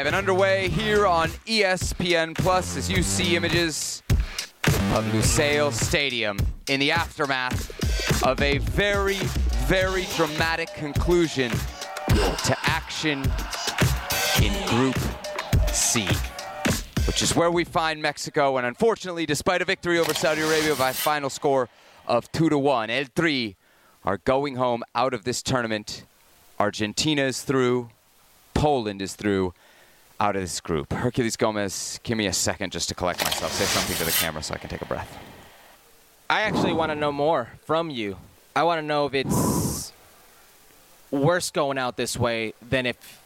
Live and underway here on ESPN Plus as you see images of Lusail Stadium in the aftermath of a very, very dramatic conclusion to action in Group C, which is where we find Mexico. And unfortunately, despite a victory over Saudi Arabia by a final score of 2 to 1, El Tri are going home out of this tournament. Argentina is through. Poland is through out of this group. Herculez Gomez, give me a second just to collect myself. Say something to the camera so I can take a breath. I actually want to know more from you. I want to know if it's worse going out this way than if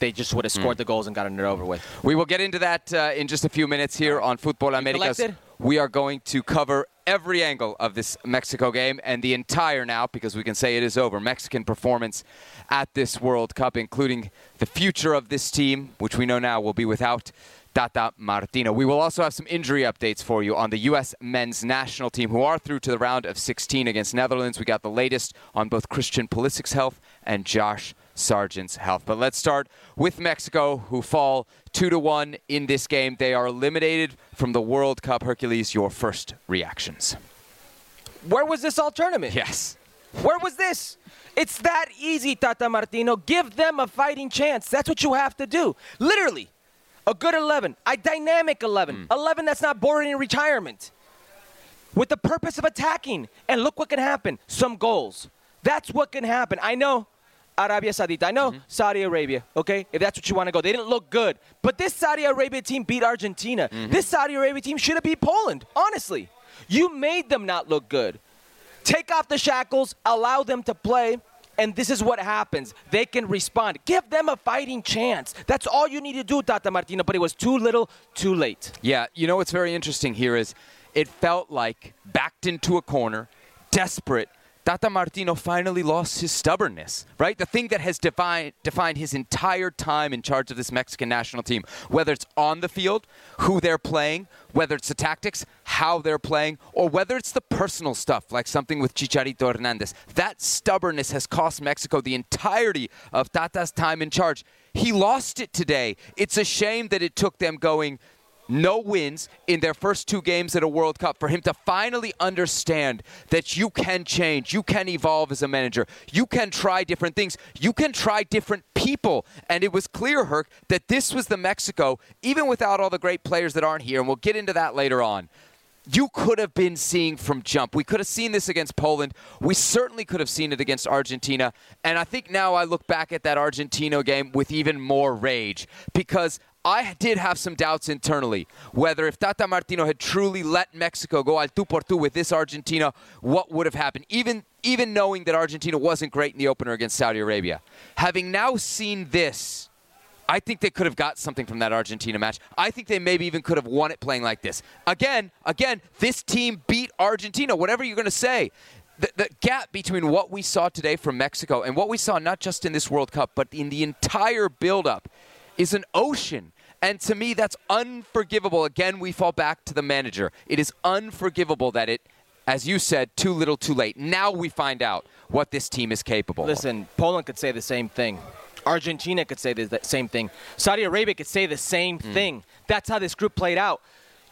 they just would have Hmm. scored the goals and gotten it over with. We will get into that uh, in just a few minutes here on Futbol Americas. We are going to cover every angle of this Mexico game and the entire now, because we can say it is over, Mexican performance at this World Cup, including the future of this team, which we know now will be without Tata Martino. We will also have some injury updates for you on the U.S. men's national team, who are through to the round of 16 against Netherlands. We got the latest on both Christian Pulisic's health and Josh Sargent's health. But let's start with Mexico, who fall two to one in this game. They are eliminated from the World Cup. Herculez, your first reactions? Where was this all tournament? Yes. Where was this? It's that easy, Tata Martino. Give them a fighting chance. That's what you have to do. Literally. A good 11, a dynamic 11, hmm. 11 that's not bored in retirement, with the purpose of attacking. And look what can happen some goals. That's what can happen. I know Arabia Saudita, I know mm-hmm. Saudi Arabia, okay, if that's what you want to go. They didn't look good. But this Saudi Arabia team beat Argentina. Mm-hmm. This Saudi Arabia team should have beat Poland, honestly. You made them not look good. Take off the shackles, allow them to play, and this is what happens. They can respond. Give them a fighting chance. That's all you need to do, Tata Martino, but it was too little, too late. Yeah, you know what's very interesting here is it felt like backed into a corner, desperate. Tata Martino finally lost his stubbornness, right? The thing that has defined, defined his entire time in charge of this Mexican national team, whether it's on the field, who they're playing, whether it's the tactics, how they're playing, or whether it's the personal stuff, like something with Chicharito Hernandez. That stubbornness has cost Mexico the entirety of Tata's time in charge. He lost it today. It's a shame that it took them going no wins in their first two games at a World Cup for him to finally understand that you can change, you can evolve as a manager, you can try different things, you can try different people. And it was clear, Herc, that this was the Mexico, even without all the great players that aren't here, and we'll get into that later on. You could have been seeing from jump. We could have seen this against Poland. We certainly could have seen it against Argentina. And I think now I look back at that Argentina game with even more rage because I did have some doubts internally whether if Tata Martino had truly let Mexico go al tu por tu with this Argentina, what would have happened? Even even knowing that Argentina wasn't great in the opener against Saudi Arabia. Having now seen this, I think they could have got something from that Argentina match. I think they maybe even could have won it playing like this. Again, again, this team beat Argentina, whatever you're going to say. The, the gap between what we saw today from Mexico and what we saw not just in this World Cup, but in the entire buildup is an ocean. And to me, that's unforgivable. Again, we fall back to the manager. It is unforgivable that it, as you said, too little, too late. Now we find out what this team is capable of. Listen, Poland could say the same thing. Argentina could say the same thing. Saudi Arabia could say the same Hmm. thing. That's how this group played out.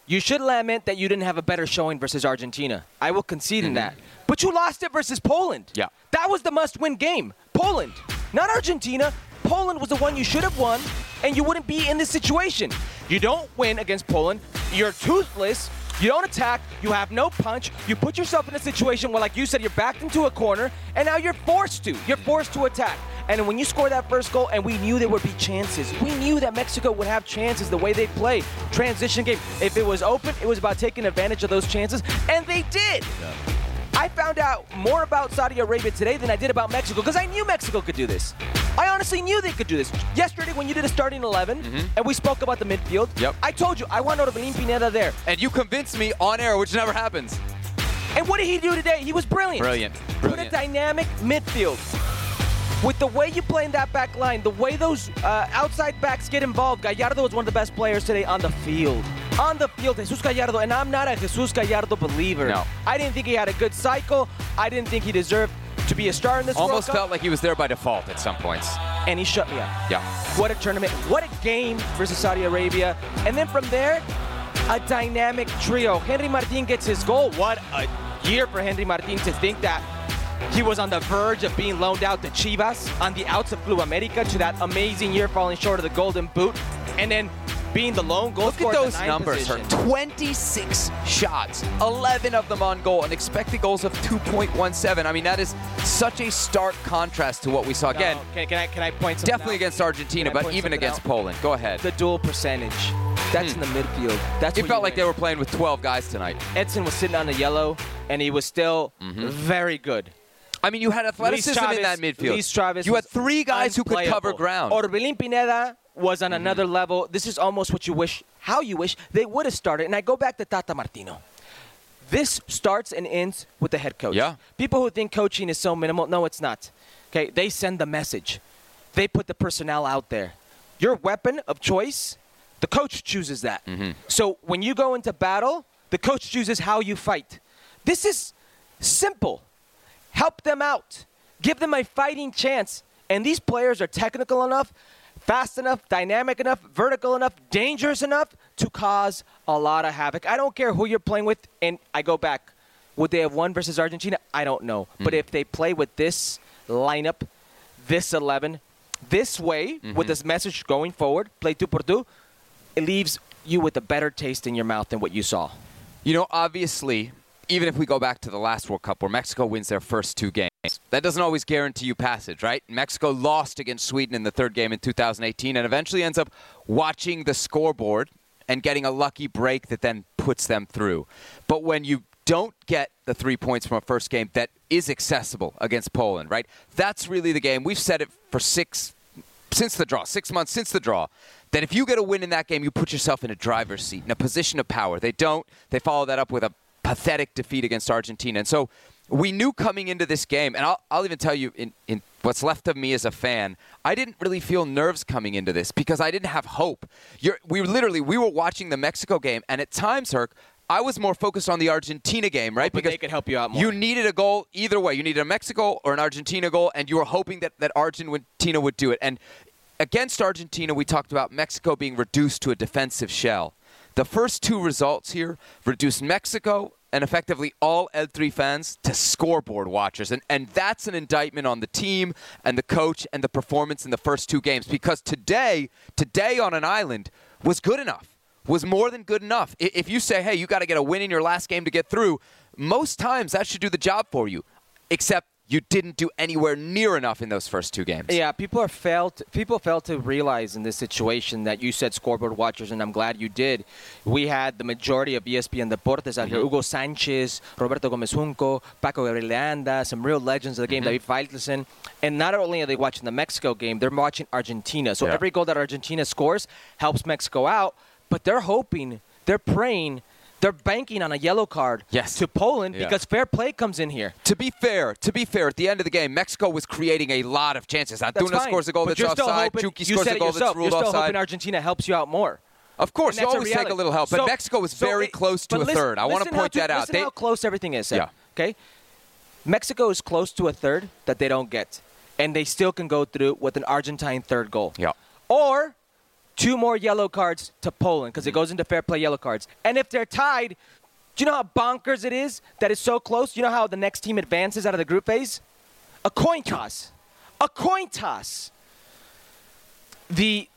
You should lament that you didn't have a better showing versus Argentina. I will concede in that. But you lost it versus Poland. Mm-hmm. Yeah. That was the must win game. Poland, not Argentina. Poland was the one you should have won, and you wouldn't be in this situation. You don't win against Poland. You're toothless. You don't attack. You have no punch. You put yourself in a situation where, like you said, you're backed into a corner, and now you're forced to. You're forced to attack. And when you score that first goal, and we knew there would be chances, we knew that Mexico would have chances the way they play. Transition game. If it was open, it was about taking advantage of those chances, and they did. I found out more about Saudi Arabia today than I did about Mexico because I knew Mexico could do this. I honestly knew they could do this. Yesterday, when you did a starting 11 and we spoke about the midfield, Yep. I told you I want Orbelin Pineda there. And you convinced me on air, which never happens. And what did he do today? He was brilliant. Brilliant. Put a dynamic midfield. With the way you play in that back line, the way those uh, outside backs get involved, Gallardo was one of the best players today on the field. On the field, Jesus Gallardo, and I'm not a Jesus Gallardo believer. No. I didn't think he had a good cycle. I didn't think he deserved to be a star in this World Almost felt like he was there by default at some points. and he shut me up. Yeah. What a tournament. What a game versus Saudi Arabia. And then from there, a dynamic trio. Henry Martin gets his goal. What a year for Henry Martin to think that he was on the verge of being loaned out to Chivas on the outs of Club America to that amazing year falling short of the golden boot. And then being the lone goal Look at those numbers, position. 26 shots, 11 of them on goal, and expected goals of 2.17. I mean, that is such a stark contrast to what we saw. Again, No, can, can I can I point definitely out? against Argentina, but even against out? Poland. Go ahead. the duel percentage. That's in the midfield. That's It felt like they were playing with 12 guys tonight. Edson was sitting on the yellow, and he was still Mm-hmm. very good. I mean, you had athleticism Luis in that midfield. You had three guys who could cover ground. Orbelin Pineda was on another level. This is almost what you wish, how you wish they would have started. And I go back to Tata Martino. This starts and ends with the head coach. Yeah. People who think coaching is so minimal, no, it's not. Okay, they send the message. They put the personnel out there. Your weapon of choice, the coach chooses that. Mm-hmm. So when you go into battle, the coach chooses how you fight. This is simple. Help them out. Give them a fighting chance. And these players are technical enough, fast enough, dynamic enough, vertical enough, dangerous enough to cause a lot of havoc. I don't care who you're playing with. And I go back. Would they have won versus Argentina? I don't know. But hmm. if they play with this lineup, this 11, this way, with mm-hmm. this message going forward, play two por two, it leaves you with a better taste in your mouth than what you saw. You know, obviously, even if we go back to the last World Cup where Mexico wins their first two games, that doesn't always guarantee you passage, right? Mexico lost against Sweden in the third game in 2018 and eventually ends up watching the scoreboard and getting a lucky break that then puts them through. But when you don't get the three points from a first game that is accessible against Poland, right? That's really the game. We've said it for six since the draw, six months since the draw, that if you get a win in that game, you put yourself in a driver's seat, in a position of power. They don't. They follow that up with a pathetic defeat against Argentina. And so we knew coming into this game, and I'll, I'll even tell you, in, in what's left of me as a fan, I didn't really feel nerves coming into this because I didn't have hope. You're, we literally we were watching the Mexico game, and at times, Herc, I was more focused on the Argentina game, right? Hoping they could help you out more. You needed a goal either way. You needed a Mexico or an Argentina goal, and you were hoping that, that Argentina would do it. And against Argentina, we talked about Mexico being reduced to a defensive shell. The first two results here reduced Mexico and effectively all El Tri fans to scoreboard watchers. And, and that's an indictment on the team and the coach and the performance in the first two games because today, today on an island was good enough, was more than good enough. If you say, hey, you got to get a win in your last game to get through, most times that should do the job for you, except you didn't do anywhere near enough in those first two games. Yeah, people are failed. People fail to realize in this situation that you said scoreboard watchers, and I'm glad you did. We had the majority of ESPN Deportes out here: mm-hmm. Hugo Sanchez, Roberto Gomez Junco, Paco Gabriel de Anda, some real legends of the game, mm-hmm. David Feitelson. And not only are they watching the Mexico game, they're watching Argentina. So Yeah. every goal that Argentina scores helps Mexico out, but they're hoping, they're praying. They're banking on a yellow card Yes. to Poland Yeah. because fair play comes in here. To be fair, to be fair, at the end of the game, Mexico was creating a lot of chances. Antuna scores a goal but that's offside. hoping, Chucky scores a goal yourself. that's ruled You're still offside. hoping Argentina helps you out more. Of course, And you always take a little help, but So- Mexico was so very it- close to a listen- third. I want to point that out. Listen They- how close everything is. Yeah. Okay. Mexico is close to a third that they don't get, and they still can go through with an Argentine third goal. Yeah. Or two more yellow cards to Poland because it goes into fair play yellow cards. And if they're tied, do you know how bonkers it is that it's so close? You know how the next team advances out of the group phase? A coin toss. A coin toss. The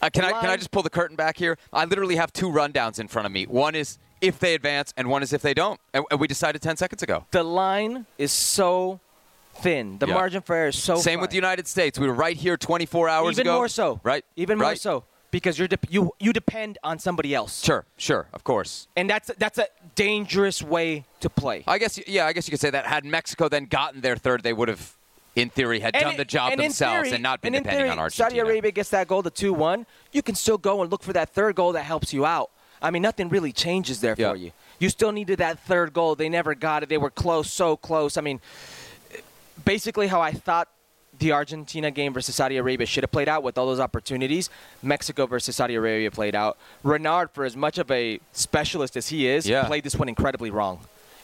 Uh, can I can I just pull the curtain back here? I literally have two rundowns in front of me. One is if they advance, and one is if they don't. And, and we decided 10 seconds ago. the line is so thin. The Yeah. margin for error is so Same with the. United States. We were right here 24 hours Even ago. more so. Right. Even more so because you're dep you you depend on somebody else. Sure. Sure. Of course. And that's that's a dangerous way to play. I guess. Yeah. I guess you could say that. Had Mexico then gotten their third, they would have, in theory, had done in- the job and themselves theory- and not been and depending theory, on Argentina. Saudi Arabia gets that goal the 2-1. You can still go and look for that third goal that helps you out. I mean, nothing really changes there Yeah. for you. You still needed that third goal. They never got it. They were close, so close. I mean, basically how I thought the Argentina game versus Saudi Arabia should have played out with all those opportunities. Mexico versus Saudi Arabia played out. Renard, for as much of a specialist as he is, Yeah. played this one incredibly wrong.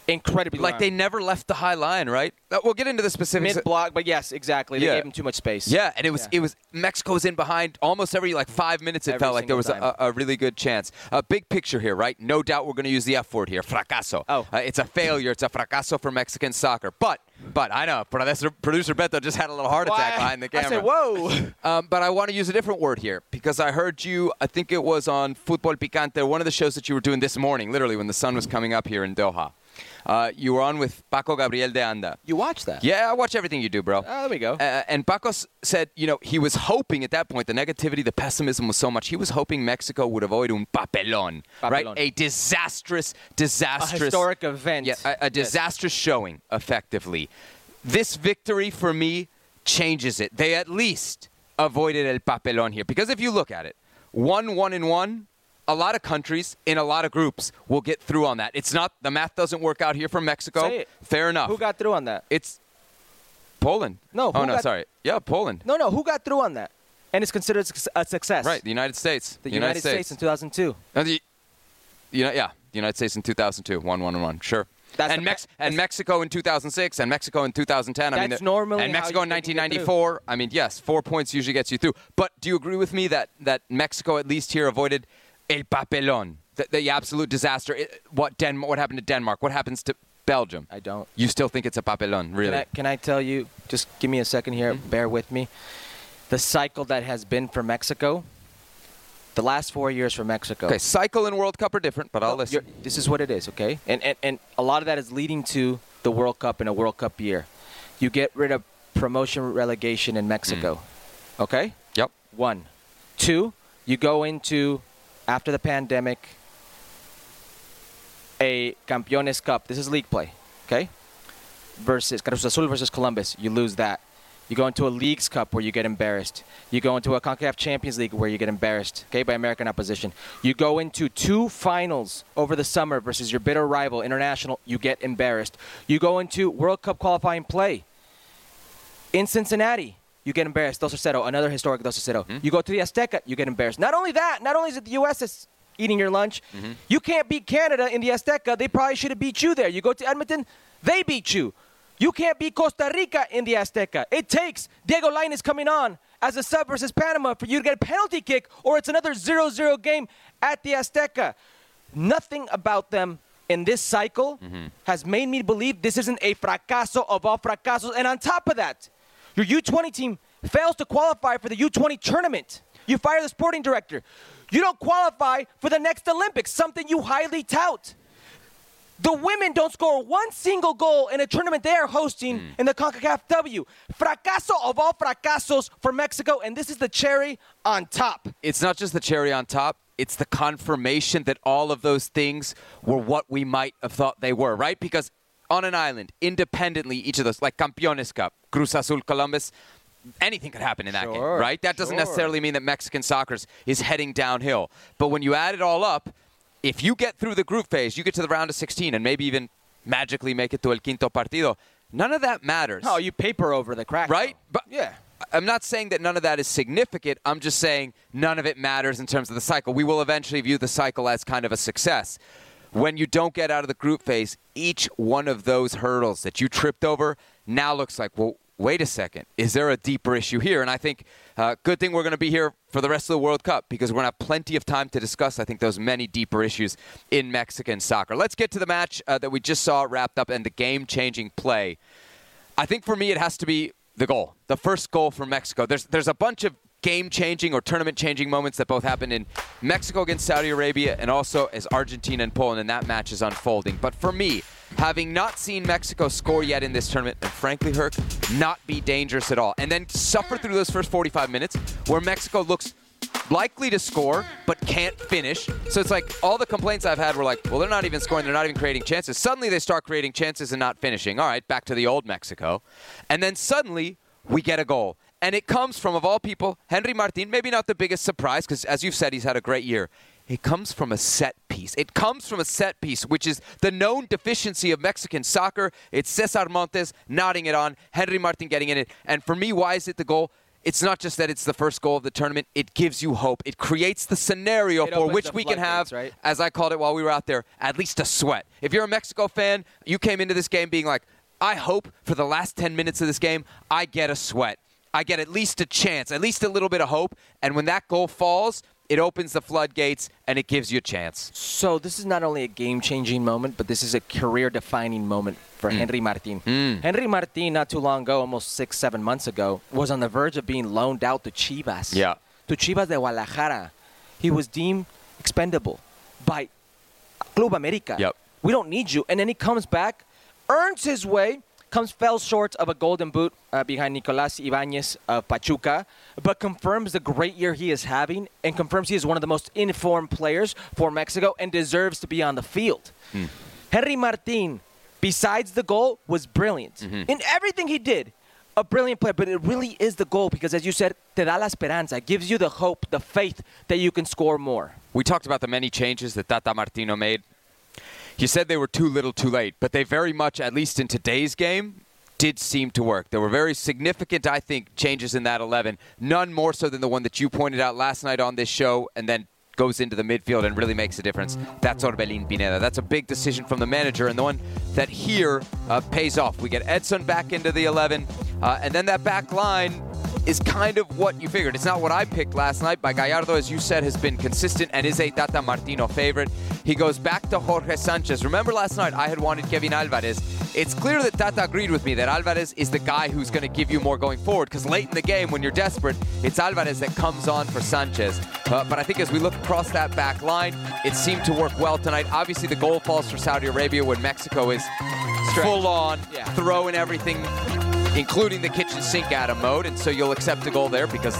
Incredibly like they never left the high line, right? Uh, We'll get into the specifics. mid block, but yes, exactly. They Yeah. gave him too much space. Yeah, and it was Yeah. it was Mexico was in behind almost every like five minutes. It Every felt like there was a, a really good chance. A big picture here, right? No doubt we're going to use the F word here, fracaso. Oh. Uh, it's a failure. It's a fracaso for Mexican soccer. But but I know producer, producer Beto just had a little heart attack Why- behind the camera. I said, "Whoa." Um, but I want to use a different word here because I heard you. I think it was on Futbol Picante, one of the shows that you were doing this morning, literally when the sun was coming up here in Doha. Uh, you were on with Paco Gabriel de Anda. You watched that? Yeah, I watch everything you do, bro. Oh, there we go. Uh, and Paco s- said, you know, he was hoping at that point, the negativity, the pessimism was so much, he was hoping Mexico would avoid un papelón, right? A disastrous, disastrous. A historic event. Yeah, a, a Yes. disastrous showing, effectively. This victory, for me, changes it. They at least avoided el papelón here. Because if you look at it, one, one, and one, a lot of countries in a lot of groups will get through on that. It's not, the math doesn't work out here for Mexico. Fair enough. Who got through on that? It's Poland. No, Oh no, sorry. Yeah, Poland. No, no. Who got through on that? And it's considered a success. Right, the United States. The United, States. in 2002. Uh, the, you know, yeah, the United States in 2002, one, one, and one. Sure. That's and Mex- and Mexico in 2006, and Mexico in 2010. I mean, That's the- normally and Mexico in they can get 1994. I mean, yes, four points usually gets you through. But do you agree with me that that Mexico at least here avoided el papelón, the, the absolute disaster? It- what Den- What happened to Denmark? What happens to Belgium? I don't. You still think it's a papelón, really? Can I, can I tell you? Just give me a second here. Mm-hmm. Bear with me. The cycle that has been for Mexico. The last four years for Mexico. okay, cycle and World Cup are different, but I'll listen. This is what it is, okay? And, and and a lot of that is leading to the World Cup in a World Cup year. You get rid of promotion relegation in Mexico, Mm. okay? Yep. One, two. You go into after the pandemic a Campeones Cup. This is league play, okay? Versus Cruz Azul versus Columbus. You lose that. You go into a Leagues Cup where you get embarrassed. You go into a CONCACAF Champions League where you get embarrassed, okay, by American opposition. You go into two finals over the summer versus your bitter rival, International. You get embarrassed. You go into World Cup qualifying play in Cincinnati. You get embarrassed. Dos a another historic dos a cero. Hmm? You go to the Azteca, you get embarrassed. Not only that, not only is it the U.S. that's eating your lunch, mm-hmm. you can't beat Canada in the Azteca. They probably should have beat you there. You go to Edmonton, they beat you. You can't beat Costa Rica in the Azteca. It takes Diego Lainez coming on as a sub versus Panama for you to get a penalty kick, or it's another 0-0 game at the Azteca. Nothing about them in this cycle mm-hmm. has made me believe this isn't a fracaso of all fracasos. And on top of that, your U20 team fails to qualify for the U20 tournament. You fire the sporting director. You don't qualify for the next Olympics, something you highly tout. The women don't score one single goal in a tournament they are hosting mm. in the CONCACAF W. Fracaso of all fracasos for Mexico, and this is the cherry on top. it's not just the cherry on top. It's the confirmation that all of those things were what we might have thought they were, right? Because on an island, independently, each of those, like Campeones Cup, Cruz Azul, Columbus, anything could happen in that game, right? That doesn't sure. necessarily mean that Mexican soccer is heading downhill. But when you add it all up, if you get through the group phase, you get to the round of 16 and maybe even magically make it to El Quinto Partido, none of that matters. Oh, you paper over the crack. Right? But But yeah. I'm not saying that none of that is significant. I'm just saying none of it matters in terms of the cycle. We will eventually view the cycle as kind of a success. When you don't get out of the group phase, each one of those hurdles that you tripped over now looks like, well, wait a second. Is there a deeper issue here? And I think, uh, good thing we're going to be here for the rest of the World Cup because we're going to have plenty of time to discuss, I think, those many deeper issues in Mexican soccer. Let's get to the match uh, that we just saw wrapped up and the game changing play. I think for me, it has to be the goal, the first goal for Mexico. There's there's a bunch of game-changing or tournament-changing moments that both happened in Mexico against Saudi Arabia and also as Argentina and Poland, and that match is unfolding. But for me, having not seen Mexico score yet in this tournament, and frankly, Herc, not be dangerous at all, and then suffer through those first 45 minutes where Mexico looks likely to score but can't finish. So it's like all the complaints I've had were like, well, they're not even scoring, they're not even creating chances. Suddenly they start creating chances and not finishing. All right, back to the old Mexico. And then suddenly we get a goal. And it comes from, of all people, Henry Martin, maybe not the biggest surprise because, as you've said, he's had a great year. It comes from a set piece. It comes from a set piece, which is the known deficiency of Mexican soccer. It's Cesar Montes nodding it on, Henry Martin getting in it. And for me, why is it the goal? it's not just that it's the first goal of the tournament, it gives you hope. It creates the scenario It for which we can have, right? as I called it while we were out there, at least a sweat. If you're a Mexico fan, you came into this game being like, I hope for the last 10 minutes of this game, I get a sweat. I get at least a chance, at least a little bit of hope. And when that goal falls, it opens the floodgates and it gives you a chance. So this is not only a game-changing moment, but this is a career-defining moment for Hmm. Henry Martin. Henry Martin, not too long ago, almost six, seven months ago, was on the verge of being loaned out to Chivas. Yeah. To Chivas de Guadalajara. He was deemed expendable by Club America. Yep. We don't need you. And then he comes back, earns his way, comes fell short of a golden boot uh, behind Nicolas Ibanez of Pachuca, but confirms the great year he is having and confirms he is one of the most informed players for Mexico and deserves to be on the field. Henry Martin, besides the goal, was brilliant in everything he did. A brilliant player, but it really is the goal because, as you said, te da la esperanza, gives you the hope, the faith that you can score more. We talked about the many changes that Tata Martino made. You said they were too little too late, but they very much, at least in today's game, did seem to work. There were very significant, I think, changes in that 11. None more so than the one that you pointed out last night on this show and then goes into the midfield and really makes a difference. That's Orbelin Pineda. That's a big decision from the manager and the one that here uh, pays off. We get Edson back into the 11, uh, and then that back line is kind of what you figured. It's not what I picked last night, but Gallardo, as you said, has been consistent and is a Tata Martino favorite. He goes back to Jorge Sanchez. Remember last night I had wanted Kevin Alvarez. It's clear that Tata agreed with me that Alvarez is the guy who's going to give you more going forward because late in the game, when you're desperate, it's Alvarez that comes on for Sanchez. Uh, but I think as we look across that back line, it seemed to work well tonight. Obviously, the goal falls for Saudi Arabia when Mexico is full on, Yeah. throwing everything including the kitchen sink out of mode, and so you'll accept a goal there because,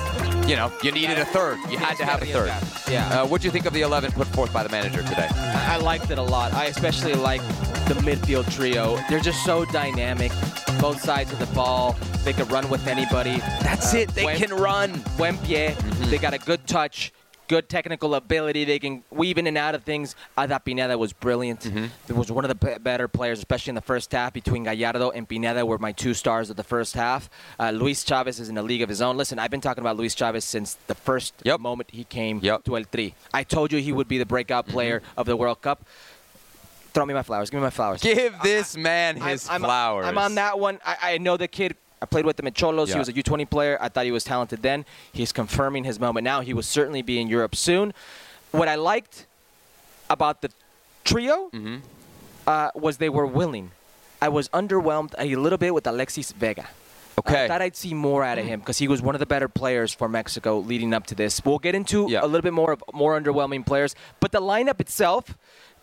you know, you needed a third. You had to have a third. Yeah. Uh, what do you think of the 11 put forth by the manager today? I liked it a lot. I especially like the midfield trio. They're just so dynamic. Both sides of the ball. They can run with anybody. That's Uh, it. They buen- can run. Buen pie. They got a good touch, good technical ability. They can weave in and out of things. I thought Pineda was brilliant. It was one of the better players, especially in the first half. Between Gallardo and Pineda were my two stars of the first half. Uh, Luis Chavez is in a league of his own. Listen, I've been talking about Luis Chavez since the first Yep. moment he came Yep. to El Tri. I told you he would be the breakout player of the World Cup. Throw me my flowers. Give me my flowers. Give this man I'm- his I'm, flowers. I'm on that one. I, I know the kid. I played with him at Xolos. Yeah. He was a U20 player. I thought he was talented then. He's confirming his moment now. He will certainly be in Europe soon. What I liked about the trio Mm-hmm. uh, was they were willing. I was underwhelmed a little bit with Alexis Vega. Okay. I thought I'd see more out of him because he was one of the better players for Mexico leading up to this. We'll get into Yeah. a little bit more of more underwhelming players, but the lineup itself,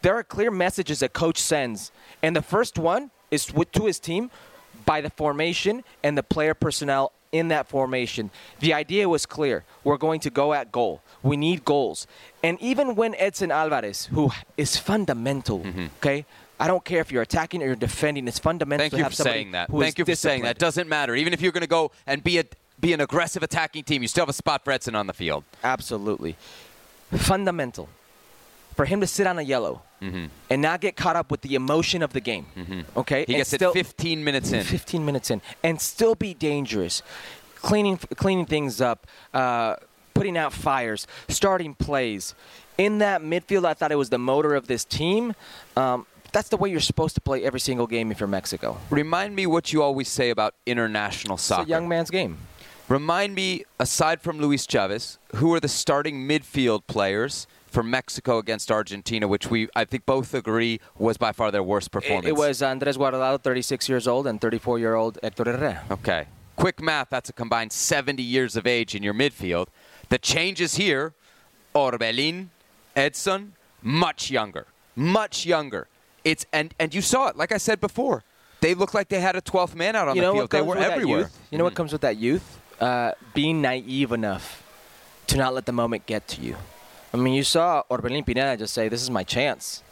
there are clear messages that coach sends, and the first one is with, to his team by the formation and the player personnel in that formation. The idea was clear: we're going to go at goal. We need goals, and even when Edson Alvarez, who is fundamental, mm-hmm. okay. I don't care if you're attacking or you're defending. It's fundamental Thank to you have for saying that. Thank you for saying that. Doesn't matter. Even if you're going to go and be a be an aggressive attacking team, you still have a spot for Edson on the field. Absolutely. Fundamental. For him to sit on a yellow and not get caught up with the emotion of the game. Okay? He And gets still- it 15 minutes in. 15 minutes in. And still be dangerous. Cleaning, cleaning things up, uh, putting out fires, starting plays. In that midfield, I thought it was the motor of this team. Um, that's the way you're supposed to play every single game if you're Mexico. Remind me what you always say about international soccer. It's a young man's game. Remind me, aside from Luis Chavez, who are the starting midfield players for Mexico against Argentina, which we I think both agree was by far their worst performance. it was Andres Guardado, 36 years old, and 34 year old Hector Herrera. Okay. Quick math, that's a combined 70 years of age in your midfield. The changes here, Orbelin, Edson, much younger. Much younger. It's and and you saw it, like I said before. They looked like they had a 12th man out on you the field. They were everywhere. You know what Mhm. comes with that youth? Uh, being naive enough to not let the moment get to you. I mean, you saw Orbelin Pineda just say, "This is my chance.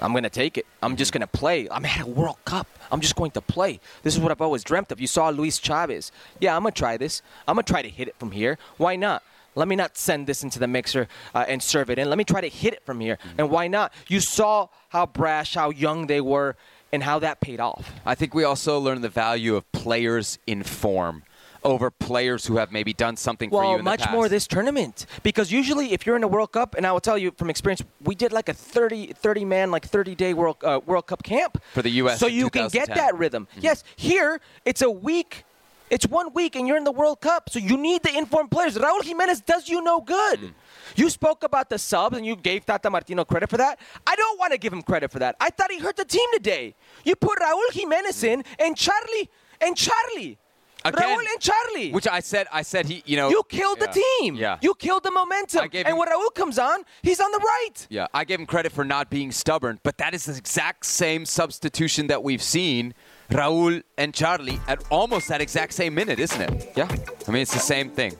I'm going to take it. I'm just Mm-hmm. going to play. I'm at a World Cup. I'm just going to play. This is what I've always dreamt of." You saw Luis Chavez. Yeah, I'm going to try this. I'm going to try to hit it from here. Why not? Let me not send this into the mixer uh, and serve it in. Let me try to hit it from here. Mm-hmm. And why not? You saw how brash, how young they were, and how that paid off. I think we also learned the value of players in form. Over players who have maybe done something for you Well, in the much more this tournament because usually if you're in a World Cup, and I will tell you from experience, we did like a 30, 30 man, like 30 day World uh, World Cup camp For the US so you can get that rhythm. Mm-hmm. Yes, here it's a week. It's one week and you're in the World Cup, so you need the informed players. Raúl Jiménez does you no good. Mm. You spoke about the subs and you gave Tata Martino credit for that. I don't want to give him credit for that. I thought he hurt the team today. You put Raúl Jiménez in and Charlie and Charlie. Again, Raúl and Charlie. Which I said, I said he, you know, You killed the team. Yeah. You killed the momentum. I gave and him- when Raul comes on, he's on the right. Yeah, I gave him credit for not being stubborn, but that is the exact same substitution that we've seen Raul and Charlie at almost that exact same minute, isn't it? Yeah. I mean, it's the same thing.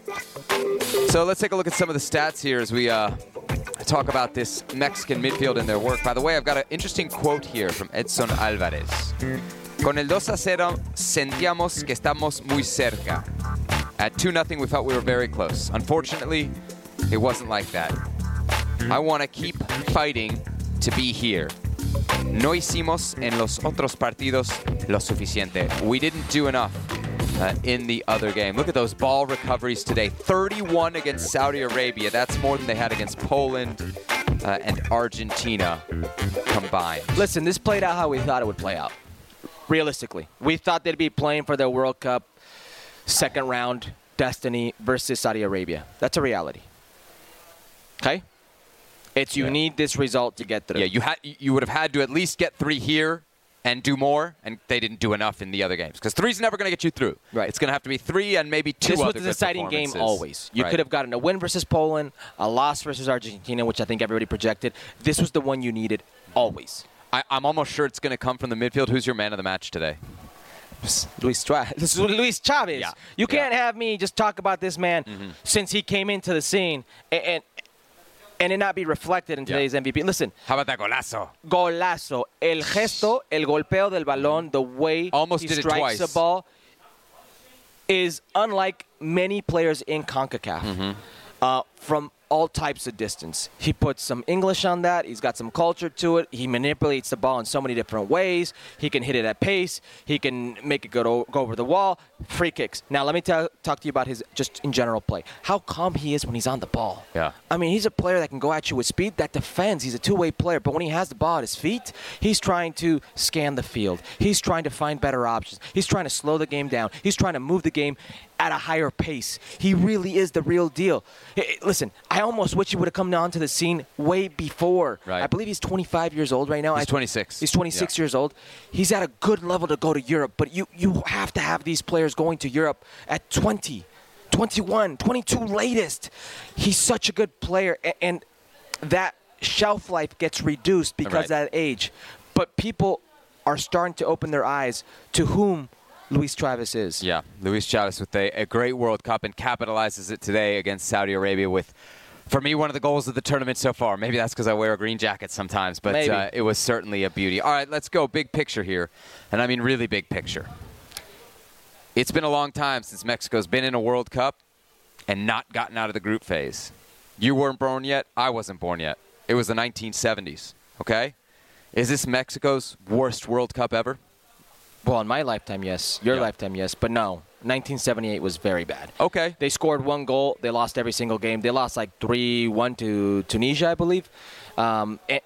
So let's take a look at some of the stats here as we uh, talk about this Mexican midfield and their work. By the way, I've got an interesting quote here from Edson Alvarez. Con el 2 a 0 sentíamos que estamos muy cerca. At 2 0, we felt we were very close. Unfortunately, it wasn't like that. I want to keep fighting to be here. No hicimos en los otros partidos lo suficiente. We didn't do enough uh, in the other game. Look at those ball recoveries today. 31 against Saudi Arabia. That's more than they had against Poland uh, and Argentina combined. Listen, this played out how we thought it would play out. Realistically, we thought they'd be playing for their World Cup second round destiny versus Saudi Arabia. That's a reality. Okay? It's you Yeah. need this result to get through. Yeah, you had you would have had to at least get three here and do more, and they didn't do enough in the other games because three's never going to get you through. Right. It's going to have to be three and maybe two. this was the deciding game always. You Right. could have gotten a win versus Poland, a loss versus Argentina, which I think everybody projected. This was the one you needed always. I, I'm almost sure it's going to come from the midfield. Who's your man of the match today? Luis Tra- Luis Chavez. Yeah. You Mm-hmm. can't have me just talk about this man since he came into the scene and, and and it not be reflected in Yeah. today's MVP. Listen, How about that golazo? golazo, el gesto, el golpeo del balón, the way Almost he did it strikes twice. the ball is unlike many players in CONCACAF. Mm-hmm. Uh, from all types of distance. He puts some English on that. He's got some culture to it. He manipulates the ball in so many different ways. He can hit it at pace. He can make it go, to, go over the wall. Free kicks. Now, let me tell, talk to you about his just in general play. How calm he is when he's on the ball. Yeah. I mean, he's a player that can go at you with speed, that defends. He's a two way player. But when he has the ball at his feet, he's trying to scan the field. He's trying to find better options. He's trying to slow the game down. He's trying to move the game at a higher pace. He really is the real deal. Hey, Listen, I almost wish he would have come onto the scene way before. Right. I believe he's 25 years old right now. He's I- 26. He's 26 Yeah. years old. He's at a good level to go to Europe, but you, you have to have these players going to Europe at 20, 21, 22 latest. He's such a good player, and that shelf life gets reduced because Right. of that age. But people are starting to open their eyes to whom Luis Chavez is. Yeah, Luis Chavez with a, a great World Cup and capitalizes it today against Saudi Arabia with, for me, one of the goals of the tournament so far. Maybe that's because I wear a green jacket sometimes, but uh, it was certainly a beauty. All right, let's go big picture here, and I mean really big picture. It's been a long time since Mexico's been in a World Cup and not gotten out of the group phase. You weren't born yet. I wasn't born yet. It was the 1970s. Okay, is this Mexico's worst World Cup ever? Well, in my lifetime, yes. Your Yeah. lifetime, yes. But no, 1978 was very bad. Okay. They scored one goal. They lost every single game. They lost like 3 1 to Tunisia, I believe. Um, and,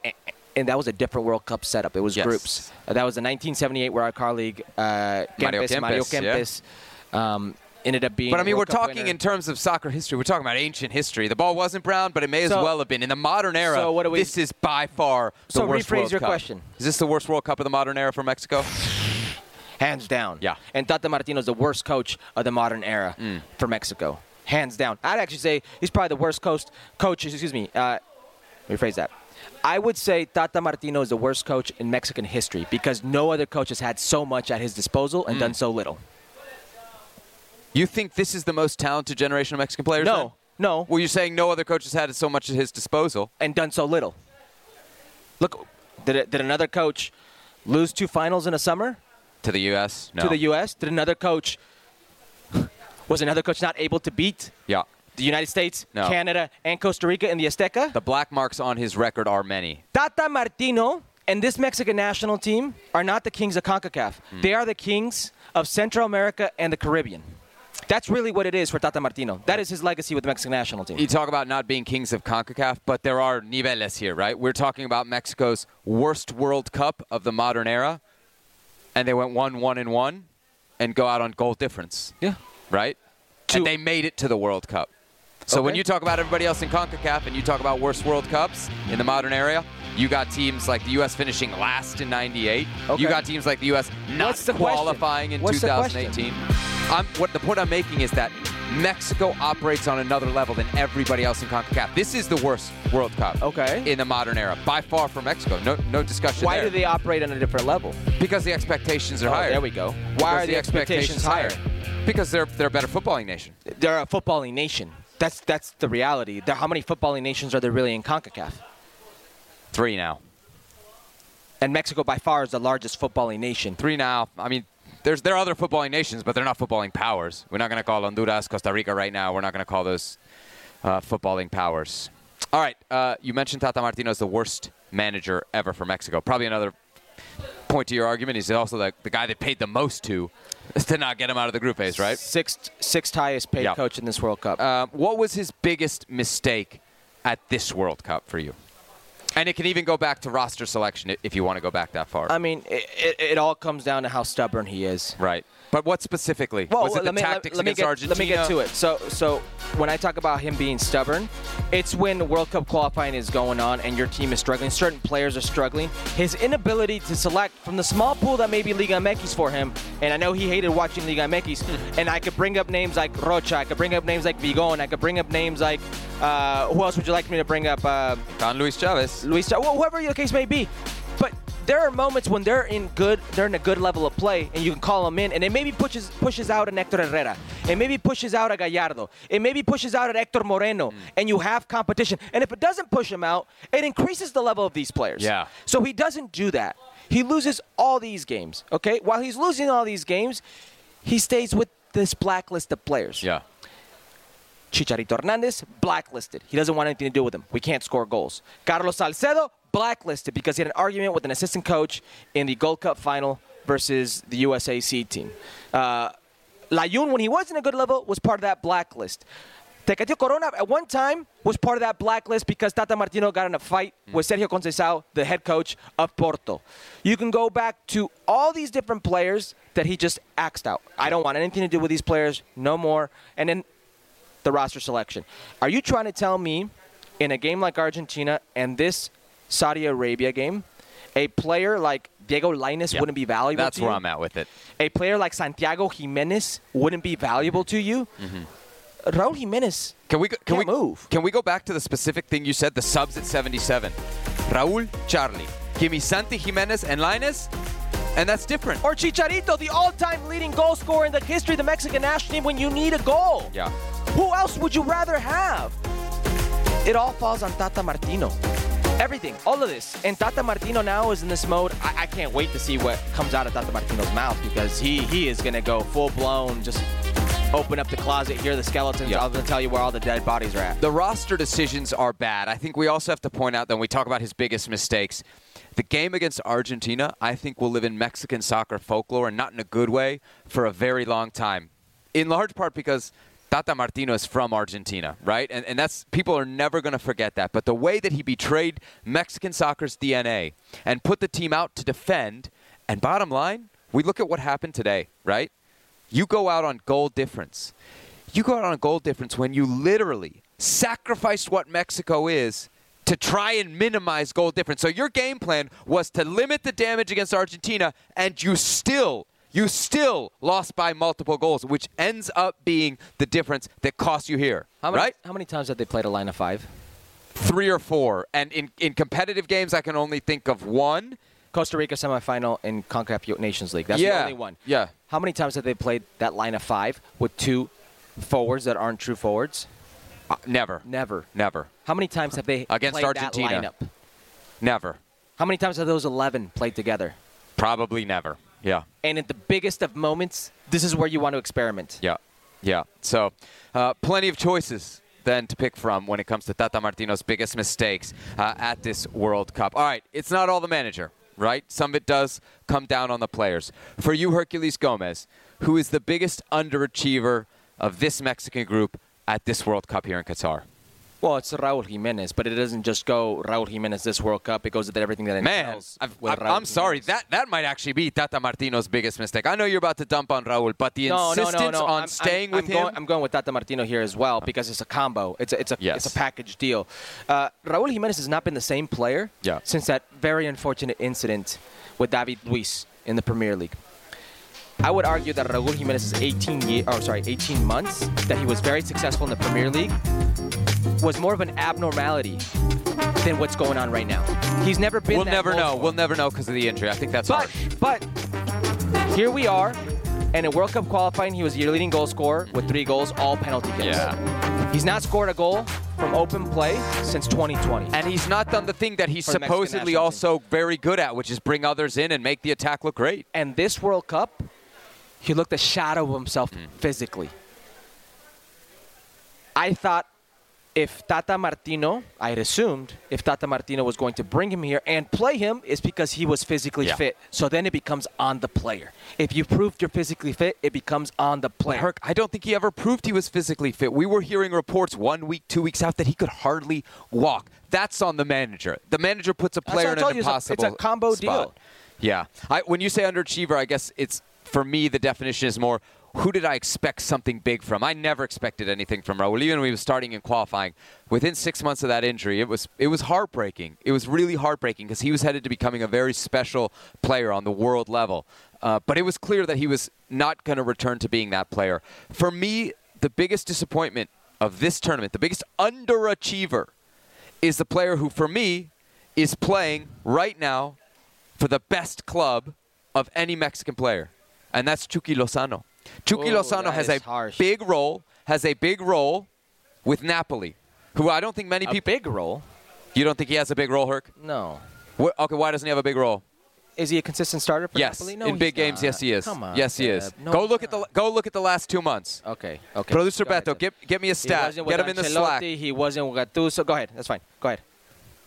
and- that was a different World Cup setup. It was Yes. groups. Uh, that was the 1978 where our colleague uh, Mario Kempes, Mario Kempes, yeah. Um, ended up being. But I mean, we're Cup talking winner. in terms of soccer history. We're talking about ancient history. The ball wasn't brown, but it may as well have been. In the modern era, so what do we- this is by far the So worst rephrase World your Cup. question. Is this the worst World Cup of the modern era for Mexico? Hands down. Yeah. And Tata Martino is the worst coach of the modern era Mm. for Mexico, hands down. I'd actually say he's probably the worst coach. Coach, excuse me. Uh, rephrase that. I would say Tata Martino is the worst coach in Mexican history because no other coach has had so much at his disposal Mm. and done so little. You think this is the most talented generation of Mexican players? then? No, no, Well, you're saying no other coach has had so much at his disposal. and done so little. Look, did, it, did another coach lose two finals in a summer To the U.S. No. to the U.S.? Did another coach was another coach not able to beat Yeah. the United States, No. Canada, and Costa Rica in the Azteca? The black marks on his record are many. Tata Martino and this Mexican national team are not the kings of CONCACAF. Hmm. They are the kings of Central America and the Caribbean. That's really what it is for Tata Martino. That is his legacy with the Mexican national team. You talk about not being kings of CONCACAF, but there are niveles here, right? We're talking about Mexico's worst World Cup of the modern era, and they went one, one, and one, and go out on goal difference, Yeah. right? Two- And they made it to the World Cup. So when you talk about everybody else in CONCACAF and you talk about worst World Cups in the modern era, you got teams like the U.S. finishing last in '98. Okay. You got teams like the U.S. not the question? qualifying in What's 2018. I'm, what the point I'm making is that Mexico operates on another level than everybody else in CONCACAF. This is the worst World Cup Okay. in the modern era, by far for Mexico. No, no discussion Why there. do they operate on a different level? Because the expectations are Oh, higher. there we go. Why Because are the expectations higher? Because they're they're a better footballing nation. They're a footballing nation. That's that's the reality. There, how many footballing nations are there really in CONCACAF? Three now. And Mexico by far is the largest footballing nation. Three now. I mean, there's there are other footballing nations, but they're not footballing powers. We're not going to call Honduras, Costa Rica right now. We're not going to call those uh, footballing powers. All right. Uh, you mentioned Tata Martino as the worst manager ever for Mexico. Probably another point to your argument. He's also the, the guy that paid the most to to not get him out of the group phase, right? Sixth sixth highest paid Yeah. coach in this World Cup. Um, what was his biggest mistake at this World Cup for you? And it can even go back to roster selection if you want to go back that far. I mean, it, it, it all comes down to how stubborn he is. right. But what specifically? Well, was it the me, tactics let, against get, Argentina? let me get to it. So, so when I talk about him being stubborn, it's when the World Cup qualifying is going on and your team is struggling. Certain players are struggling. His inability to select from the small pool that may be Liga MX for him, and I know he hated watching Liga MX. and I could bring up names like Rocha, I could bring up names like Vigon, I could bring up names like uh, who else would you like me to bring up? Uh, Don Luis Chavez. Luis, well, whoever the case may be. But there are moments when they're in good, they're in a good level of play, and you can call them in, and it maybe pushes pushes out an Hector Herrera, it maybe pushes out a Gallardo, it maybe pushes out an Hector Moreno, Mm. and you have competition. And if it doesn't push him out, it increases the level of these players. Yeah. So he doesn't do that. He loses all these games. Okay. While he's losing all these games, he stays with this blacklist of players. Yeah. Chicharito Hernandez, blacklisted. He doesn't want anything to do with him. We can't score goals. Carlos Salcedo, blacklisted because he had an argument with an assistant coach in the Gold Cup final versus the USAC team. Uh, Layun, when he was in a good level, was part of that blacklist. Tecatito Corona at one time was part of that blacklist because Tata Martino got in a fight with Sergio Conceição, the head coach of Porto. You can go back to all these different players that he just axed out. I don't want anything to do with these players, no more. And then the roster selection. Are you trying to tell me in a game like Argentina and this Saudi Arabia game, a player like Diego Lainez Yeah. wouldn't be valuable That's to where you? I'm at with it. A player like Santiago Jimenez wouldn't be valuable to you? Mm-hmm. Raul Jimenez Can we go, can we move. Can we go back to the specific thing you said? The subs at 77. Raúl, Charlie, give me Santi Jimenez and Lainez, and that's different. or Chicharito, the all-time leading goal scorer in the history of the Mexican national team when you need a goal. Yeah. Who else would you rather have? It all falls on Tata Martino. Everything, all of this. And Tata Martino now is in this mode. I, I can't wait to see what comes out of Tata Martino's mouth because he he is going to go full blown, just open up the closet, hear the skeletons. Yeah. I'm going to tell you where all the dead bodies are at. The roster decisions are bad. I think we also have to point out that when we talk about his biggest mistakes, the game against Argentina, I think will live in Mexican soccer folklore and not in a good way for a very long time. In large part because Tata Martino is from Argentina, right? And, and that's people are never going to forget that. But the way that he betrayed Mexican soccer's DNA and put the team out to defend, and bottom line, we look at what happened today, right? You go out on goal difference. You go out on goal difference when you literally sacrificed what Mexico is to try and minimize goal difference. So your game plan was to limit the damage against Argentina, and you still, you still lost by multiple goals, which ends up being the difference that cost you here. How many, right? How many times have they played a line of five? Three or four. And in, in competitive games, I can only think of one. Costa Rica semifinal in CONCACAF Nations League. That's the only one. Yeah. How many times have they played that line of five with two forwards that aren't true forwards? Uh, never. Never. Never. How many times have they Against played Argentina. that lineup? Never. How many times have those 11 played together? Probably never. Yeah. And at the biggest of moments, this is where you want to experiment. Yeah, yeah. So, uh, plenty of choices then to pick from when it comes to Tata Martino's biggest mistakes uh, at this World Cup. All right, it's not all the manager, right? Some of it does come down on the players. For you, Herculez Gomez, who is the biggest underachiever of this Mexican group at this World Cup here in Qatar? Well, it's Raul Jimenez, but it doesn't just go Raul Jimenez this World Cup. It goes with everything that Man, entails I'm, Raul I'm sorry. That that might actually be Tata Martino's biggest mistake. I know you're about to dump on Raul, but the no, insistence no, no. on I'm, staying I'm, with I'm him. Going, I'm going with Tata Martino here as well because it's a combo. It's a, it's a, Yes. it's a package deal. Uh, Raul Jimenez has not been the same player Yeah. since that very unfortunate incident with David Luiz in the Premier League. I would argue that Raul Jimenez's 18 year, oh sorry, 18 months that he was very successful in the Premier League was more of an abnormality than what's going on right now. He's never been. we'll never know. We'll never know because of the injury. I think that's But harsh. but here we are, and in World Cup qualifying, he was your leading goal scorer with three goals, all penalty kicks. Yeah. He's not scored a goal from open play since 2020. And he's not done the thing that he's For supposedly also very good at, which is bring others in and make the attack look great. And this World Cup, he looked a shadow of himself Hmm. physically. I thought if Tata Martino, I had assumed if Tata Martino was going to bring him here and play him, it's because he was physically Yeah. fit. So then it becomes on the player. If you proved you're physically fit, it becomes on the player. Herc, I don't think he ever proved he was physically fit. We were hearing reports one week, two weeks out that he could hardly walk. That's on the manager. The manager puts a player in an you, it's a- impossible it's a combo spot. deal. Yeah. I, when you say underachiever, I guess it's for me the definition is more who did I expect something big from? I never expected anything from Raul. Even when he was starting in qualifying, within six months of that injury, it was it was heartbreaking. It was really heartbreaking because he was headed to becoming a very special player on the world level. Uh, but it was clear that he was not going to return to being that player. For me, the biggest disappointment of this tournament, the biggest underachiever, is the player who, for me, is playing right now for the best club of any Mexican player, and that's Chucky Lozano. Chucky Oh, Lozano has a harsh. big role, has a big role with Napoli, who I don't think many a people. big role? You don't think he has a big role, Herc? No. Wh- okay, why doesn't he have a big role? Is he a consistent starter for yes, Napoli? No, in big games, not. yes he is. Come on. yes he is. No, go look at the go look at the last two months. Okay. Okay. Producer Go Beto, get get me a stat. Get him in the Ancelotti, slack. He wasn't with Gattuso. Go ahead. That's fine. Go ahead.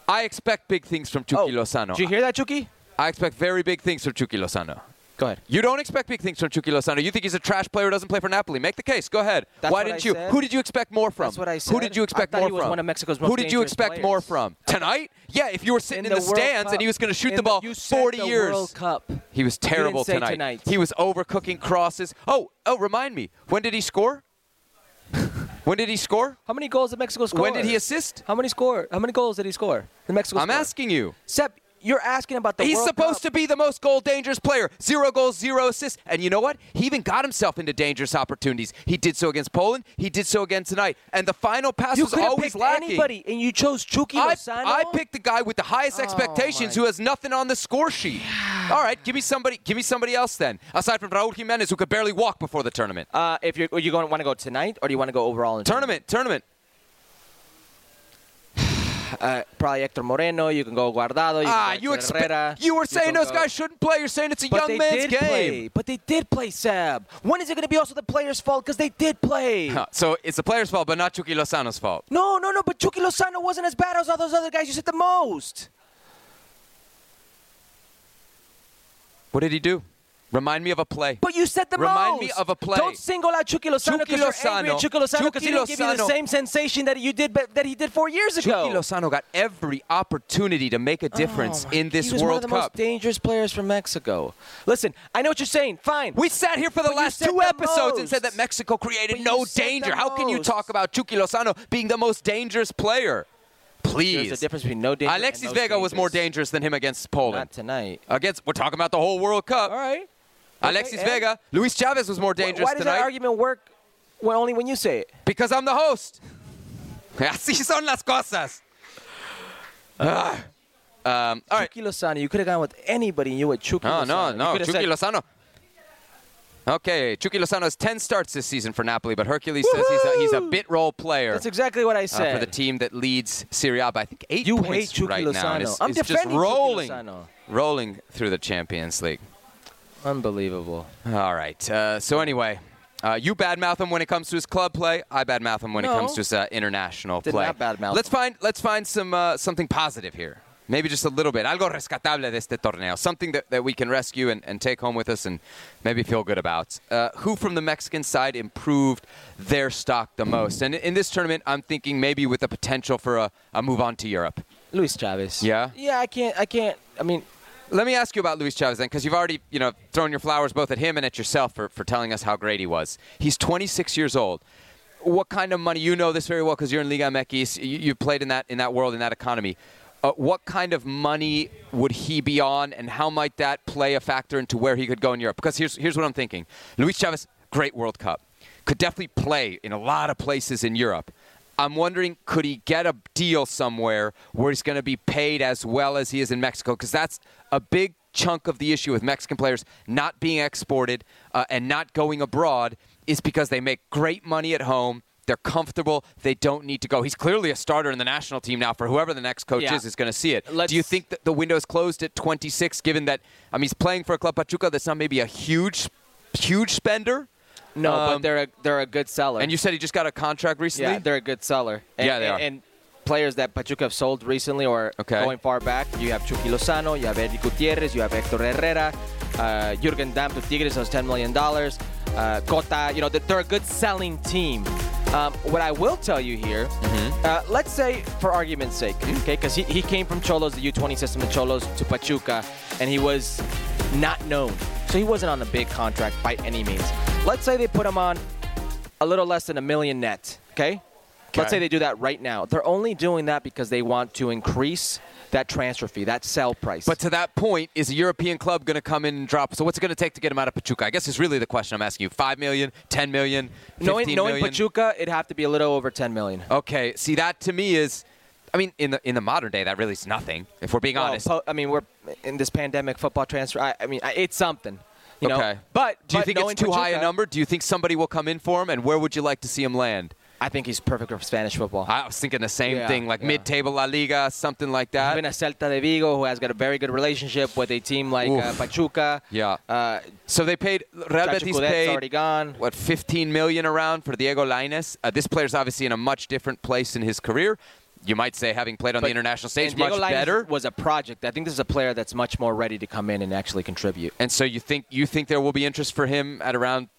I expect big things from Chucky oh, Lozano. Did you hear that, Chucky? I expect very big things from Chucky Lozano. Go ahead. You don't expect big things from Chucky Lozano. You think he's a trash player who doesn't play for Napoli. Make the case. Go ahead. That's Why didn't you? said. Who did you expect more from? That's what I Who did you expect more from? one of Mexico's Who did you expect more from? Tonight? Yeah, if you were sitting in, the, World stands Cup. and he was going to shoot In the ball said 40 the years. World Cup. He was terrible tonight. tonight. He was overcooking crosses. Oh, oh, remind me. When did he score? when did he score? How many goals did Mexico score? When did he assist? How many score? How many goals did he score? The Mexico. I'm score? asking you. Seb, you're asking about the. He's World supposed Cup. to be the most goal dangerous player. Zero goals, zero assists. And you know what? He even got himself into dangerous opportunities. He did so against Poland. He did so again tonight. And the final pass You was could have always picked lacking. anybody, and you chose Chucky I, Lozano. I picked the guy with the highest Oh, expectations my- who has nothing on the score sheet. All right, give me somebody. Give me somebody else then, aside from Raúl Jimenez, who could barely walk before the tournament. Uh, if you're, are you going to want to go tonight, or do you want to go overall in the Tournament, tournament. Uh, probably Hector Moreno. You can go Guardado. You Ah, you expect. You were saying can those go- guys shouldn't play. You're saying it's a But young man's game. play. But they did play, Seb. When is it going to be also the players' fault? Because they did play. Huh, So it's the player's fault, but not Chucky Lozano's fault. No, no, no. But Chucky Lozano wasn't as bad as all those other guys you said the most. What did he do? Remind me of a play. But you said the Remind most. me of a play. Don't single out Chucky Lozano because you're angry at Chucky Lozano because he didn't give you the same sensation that you did that he did four years ago. Chucky Lozano got every opportunity to make a difference Oh, in this he was World one of the Cup. most dangerous players from Mexico. Listen, I know what you're saying. Fine. We sat here for the But last two episodes and said that Mexico created But no danger. How can you talk about Chucky Lozano being the most dangerous player? Please. There's a difference between no danger. Alexis no Vega was more dangerous. dangerous than him against Poland. Not tonight. Against we're talking about the whole World Cup. All right. Alexis and- Vega, Luis Chavez was more dangerous Why does tonight that argument work when only when you say it? because I'm the host. Así son las cosas. Ah. Um, all right. Chucky Lozano, you could have gone with anybody and you with Chucky No, Lozano. no, no. Chucky said, Lozano. Okay, Chucky Lozano has 10 starts this season for Napoli, but Herculez says he's a, he's a bit role player That's exactly what I uh, said. for the team that leads Serie A by I think eight You points hate Chucky right now. and Lozano. is- I'm is just rolling, rolling through the Champions League. Unbelievable. All right. Uh, so anyway, uh, you badmouth him when it comes to his club play. I badmouth him when it comes to his uh, international Did play. not badmouth let's him. find let's find some uh, something positive here. Maybe just a little bit. Algo rescatable de este torneo. Something that, that we can rescue and, and take home with us and maybe feel good about. Uh, who from the Mexican side improved their stock the most? And in this tournament, I'm thinking maybe with the potential for a, a move on to Europe. Luis Chavez. Yeah? Yeah, I can't. I can't. I mean, Let me ask you about Luis Chavez then, because you've already, you know, thrown your flowers both at him and at yourself for, for telling us how great he was. He's 26 years old. What kind of money? You know this very well because you're in Liga MX. You, you played in that in that world in that economy. Uh, what kind of money would he be on, and how might that play a factor into where he could go in Europe? Because here's here's what I'm thinking: Luis Chavez, great World Cup, could definitely play in a lot of places in Europe. I'm wondering, could he get a deal somewhere where he's going to be paid as well as he is in Mexico? Because that's a big chunk of the issue with Mexican players not being exported uh, and not going abroad is because they make great money at home. They're comfortable. They don't need to go. He's clearly a starter in the national team now for whoever the next coach Yeah. is is going to see it. Let's- Do you think that the window is closed at 26, given that I mean he's playing for a club Pachuca that's not maybe a huge, huge spender? No, Um, but they're a, they're a good seller. And you said he just got a contract recently. yeah, they're a good seller. And, Yeah, they and, are. And players that Pachuca have sold recently or Okay. going far back, you have Chucky Lozano, you have Eddie Gutierrez, you have Hector Herrera, uh, Jurgen Damm to Tigres was $10 million, uh, Cota, you know, they're they're a good selling team. Um, what I will tell you here, Mm-hmm. uh, let's say for argument's sake, okay, because he, he came from Xolos, the U20 system of Xolos to Pachuca, and he was not known. So he wasn't on a big contract by any means. Let's say they put him on a little less than a million net, okay? Let's say they do that right now. They're only doing that because they want to increase that transfer fee, that sell price. But to that point, is a European club going to come in and drop? So what's it going to take to get him out of Pachuca? I guess is really the question I'm asking you. Five million, ten million, knowing, fifteen knowing? Pachuca, it'd have to be a little over 10 million. Okay, see that to me is, I mean, in the in the modern day, that really is nothing. If we're being Well, honest. po- I mean, we're in this pandemic football transfer. I, I mean, I- it's something. You know? okay. But do you but think it's too high a number? Do you think somebody will come in for him? And where would you like to see him land? I think he's perfect for Spanish football. I was thinking the same Yeah, thing, like yeah. mid-table La Liga, something like that. Even a Celta de Vigo, who has got a very good relationship with a team like uh, Pachuca. Yeah. Uh, So they paid Real Betis paid already gone. what 15 million around for Diego Lainez. Uh, this player's obviously in a much different place in his career. You might say having played on the international stage much better. Was a project. I think this is a player that's much more ready to come in and actually contribute. And so you think you think there will be interest for him at around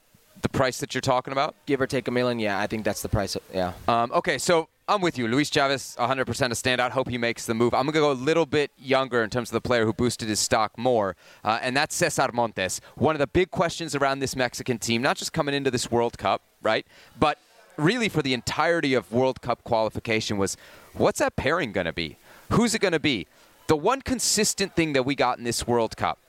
the price that you're talking about? Give or take a million, yeah, I think that's the price. Yeah. Um, okay, so I'm with you. Luis Chavez, 100% a standout. Hope he makes the move. I'm going to go a little bit younger in terms of the player who boosted his stock more, uh, and that's Cesar Montes. One of the big questions around this Mexican team, not just coming into this World Cup, right, but really for the entirety of World Cup qualification was what's that pairing going to be? Who's it going to be? The one consistent thing that we got in this World Cup,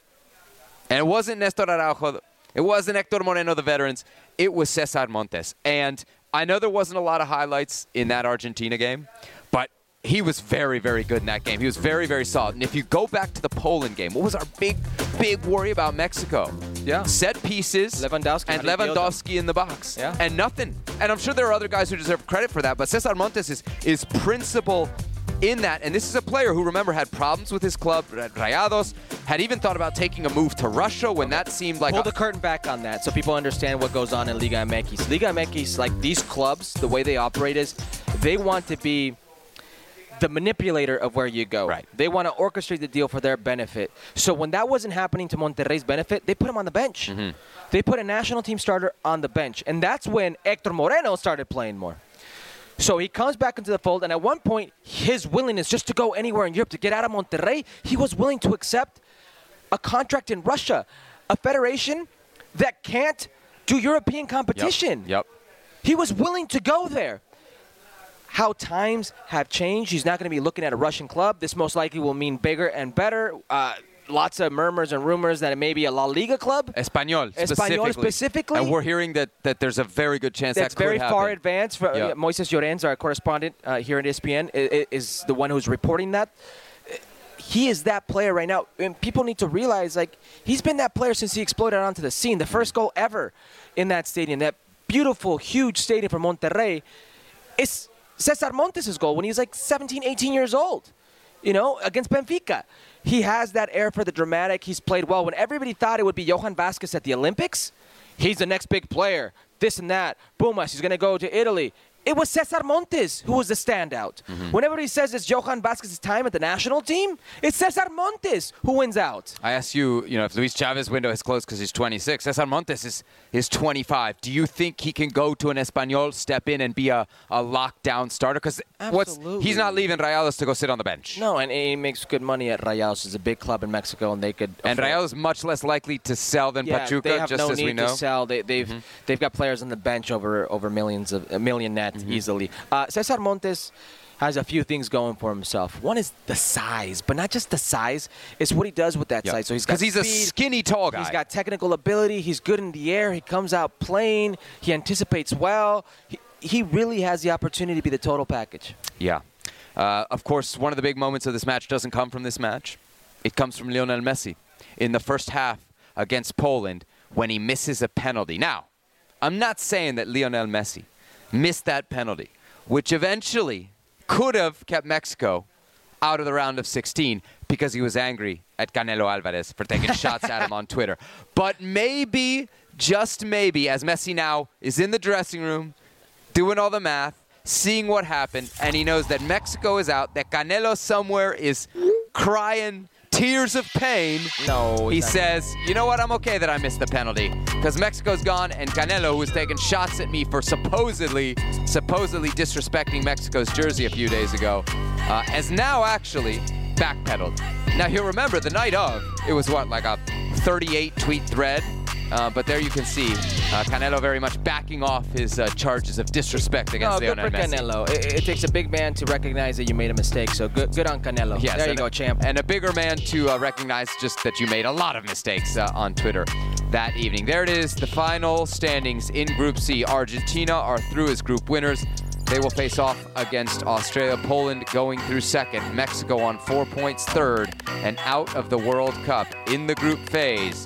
and it wasn't Nestor Araujo, it wasn't Hector Moreno, the veterans, it was Cesar Montes. And I know there wasn't a lot of highlights in that Argentina game, but he was very, very good in that game. He was very, very solid. And if you go back to the Poland game, what was our big, big worry about Mexico? Yeah. Set pieces Lewandowski, and how do you deal with Lewandowski in the box. Yeah. And nothing. And I'm sure there are other guys who deserve credit for that, but Cesar Montes is, is principal in that. And this is a player who, remember, had problems with his club, Rayados, had even thought about taking a move to Russia when that seemed like Pull the curtain back on that so people understand what goes on in Liga MX. Liga MX, like these clubs, the way they operate is they want to be the manipulator of where you go. Right. They want to orchestrate the deal for their benefit. So when that wasn't happening to Monterrey's benefit, they put him on the bench. Mm-hmm. They put a national team starter on the bench. And that's when Hector Moreno started playing more. So he comes back into the fold, and at one point, his willingness just to go anywhere in Europe to get out of Monterrey, he was willing to accept a contract in Russia, a federation that can't do European Yep. competition. Yep. He was willing to go there. How times have changed. He's not going to be looking at a Russian club. This most likely will mean bigger and better. Uh, lots of murmurs and rumors that it may be a La Liga club. Espanyol, Espanyol specifically. specifically? And we're hearing that, that there's a very good chance That's that very far advanced. For, Yeah. uh, Moises Llorens, our correspondent uh, here at ESPN, i- i- is the one who's reporting that. He is that player right now, and people need to realize like he's been that player since he exploded onto the scene. The first goal ever in that stadium, that beautiful, huge stadium for Monterrey, is Cesar Montes' goal when he's like 17, 18 years old. You know, against Benfica. He has that air for the dramatic. He's played well. When everybody thought it would be Johan Vasquez at the Olympics, he's the next big player. This and that. Pumas, he's going to go to Italy. It was Cesar Montes who was the standout. Mm-hmm. Whenever he says it's Johan Vasquez's time at the national team, it's Cesar Montes who wins out. I ask you, you know, if Luis Chavez window has closed because he's 26. Cesar Montes is, is 25. Do you think he can go to an Espanyol, step in, and be a, a lockdown starter? Because what's he's not leaving Rayados to go sit on the bench. No, and he makes good money at Rayados. It's a big club in Mexico, and they could. And afford- Rayados much less likely to sell than yeah, Pachuca, they have just no as need we know. Mm-hmm. to sell. They, they've they've got players on the bench over over millions of a million net Mm-hmm. easily. Uh, Cesar Montes has a few things going for himself. One is the size, but not just the size. It's what he does with that size. So he's because he's a skinny tall guy. He's got technical ability. He's good in the air. He comes out playing. He anticipates well. He, he really has the opportunity to be the total package. Yeah. Uh, of course, one of the big moments of this match doesn't come from this match. It comes from Lionel Messi in the first half against Poland when he misses a penalty. Now, I'm not saying that Lionel Messi missed that penalty, which eventually could have kept Mexico out of the round of 16 because he was angry at Canelo Alvarez for taking shots at him on Twitter. But maybe, just maybe, as Messi now is in the dressing room doing all the math, seeing what happened, and he knows that Mexico is out, that Canelo somewhere is crying tears of pain. No, He says, you know what, I'm okay that I missed the penalty. Because Mexico's gone, and Canelo, was taking shots at me for supposedly, supposedly disrespecting Mexico's jersey a few days ago, uh, has now actually backpedaled. Now, you'll remember the night of, it was what, like a 38 tweet thread? Uh, but there you can see uh, Canelo very much backing off his uh, charges of disrespect against No, good Lionel for Messi. Canelo. It, it takes a big man to recognize that you made a mistake. So good, good on Canelo. Yes, there you go, champ. And a bigger man to uh, recognize just that you made a lot of mistakes uh, on Twitter that evening. There it is, the final standings in Group C. Argentina are through as group winners. They will face off against Australia, Poland going through second, Mexico on four points third, and out of the World Cup in the group phase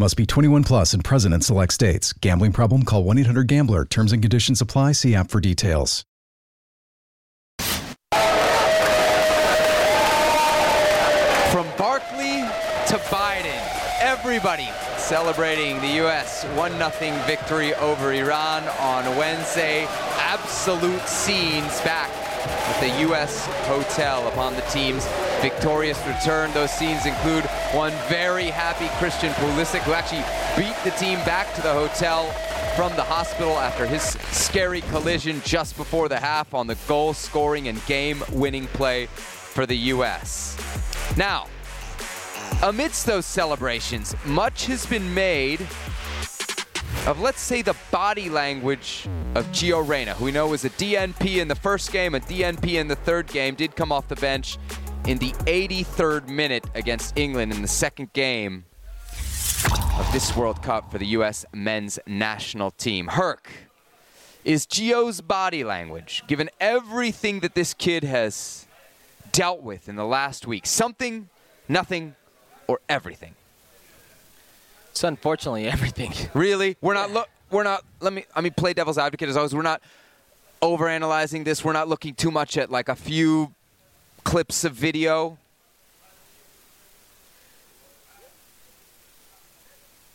Must be 21 plus and present in select states. Gambling problem? Call 1 800 Gambler. Terms and conditions apply. See app for details. From Barkley to Biden, everybody celebrating the U.S. 1 0 victory over Iran on Wednesday. Absolute scenes back at the U.S. hotel upon the team's victorious return. Those scenes include one very happy Christian Pulisic who actually beat the team back to the hotel from the hospital after his scary collision just before the half on the goal scoring and game winning play for the U.S. Now, amidst those celebrations, much has been made of, let's say, the body language of Gio Reyna, who we know was a DNP in the first game, a DNP in the third game, did come off the bench in the 83rd minute against England in the second game of this World Cup for the U.S. men's national team. Herc, is Gio's body language, given everything that this kid has dealt with in the last week, something, nothing, or everything? It's unfortunately everything. Really? We're not look we're not let me I mean play devil's advocate as always. We're not overanalyzing this. We're not looking too much at like a few clips of video.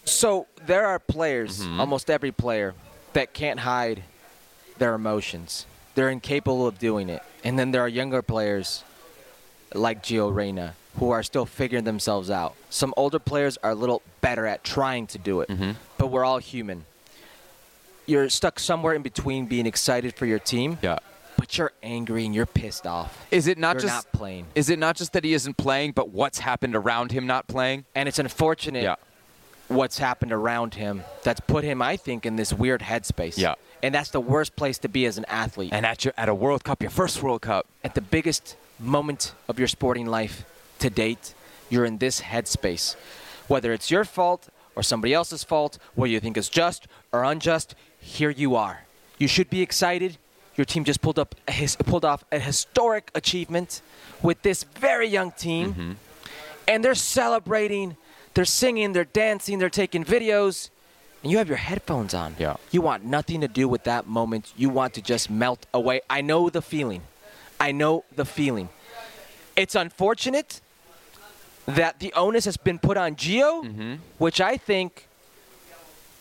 So there are players, mm-hmm. almost every player, that can't hide their emotions. They're incapable of doing it. And then there are younger players like Gio Reyna who are still figuring themselves out. Some older players are a little better at trying to do it, mm-hmm. but we're all human. You're stuck somewhere in between being excited for your team yeah but you're angry and you're pissed off. Is it not You're just not playing. Is it not just that he isn't playing, but what's happened around him not playing? And it's unfortunate Yeah. what's happened around him that's put him, I think, in this weird headspace. Yeah. And that's the worst place to be as an athlete. And at your at a World Cup, your first World Cup. at the biggest moment of your sporting life to date, you're in this headspace. Whether it's your fault or somebody else's fault, whether you think is just or unjust, here you are. You should be excited. Your team just pulled up a his, pulled off a historic achievement with this very young team, and they're celebrating, they're singing, they're dancing, they're taking videos, and you have your headphones on. Yeah. You want nothing to do with that moment. You want to just melt away. I know the feeling. I know the feeling. It's unfortunate that the onus has been put on Gio, Mm-hmm. which I think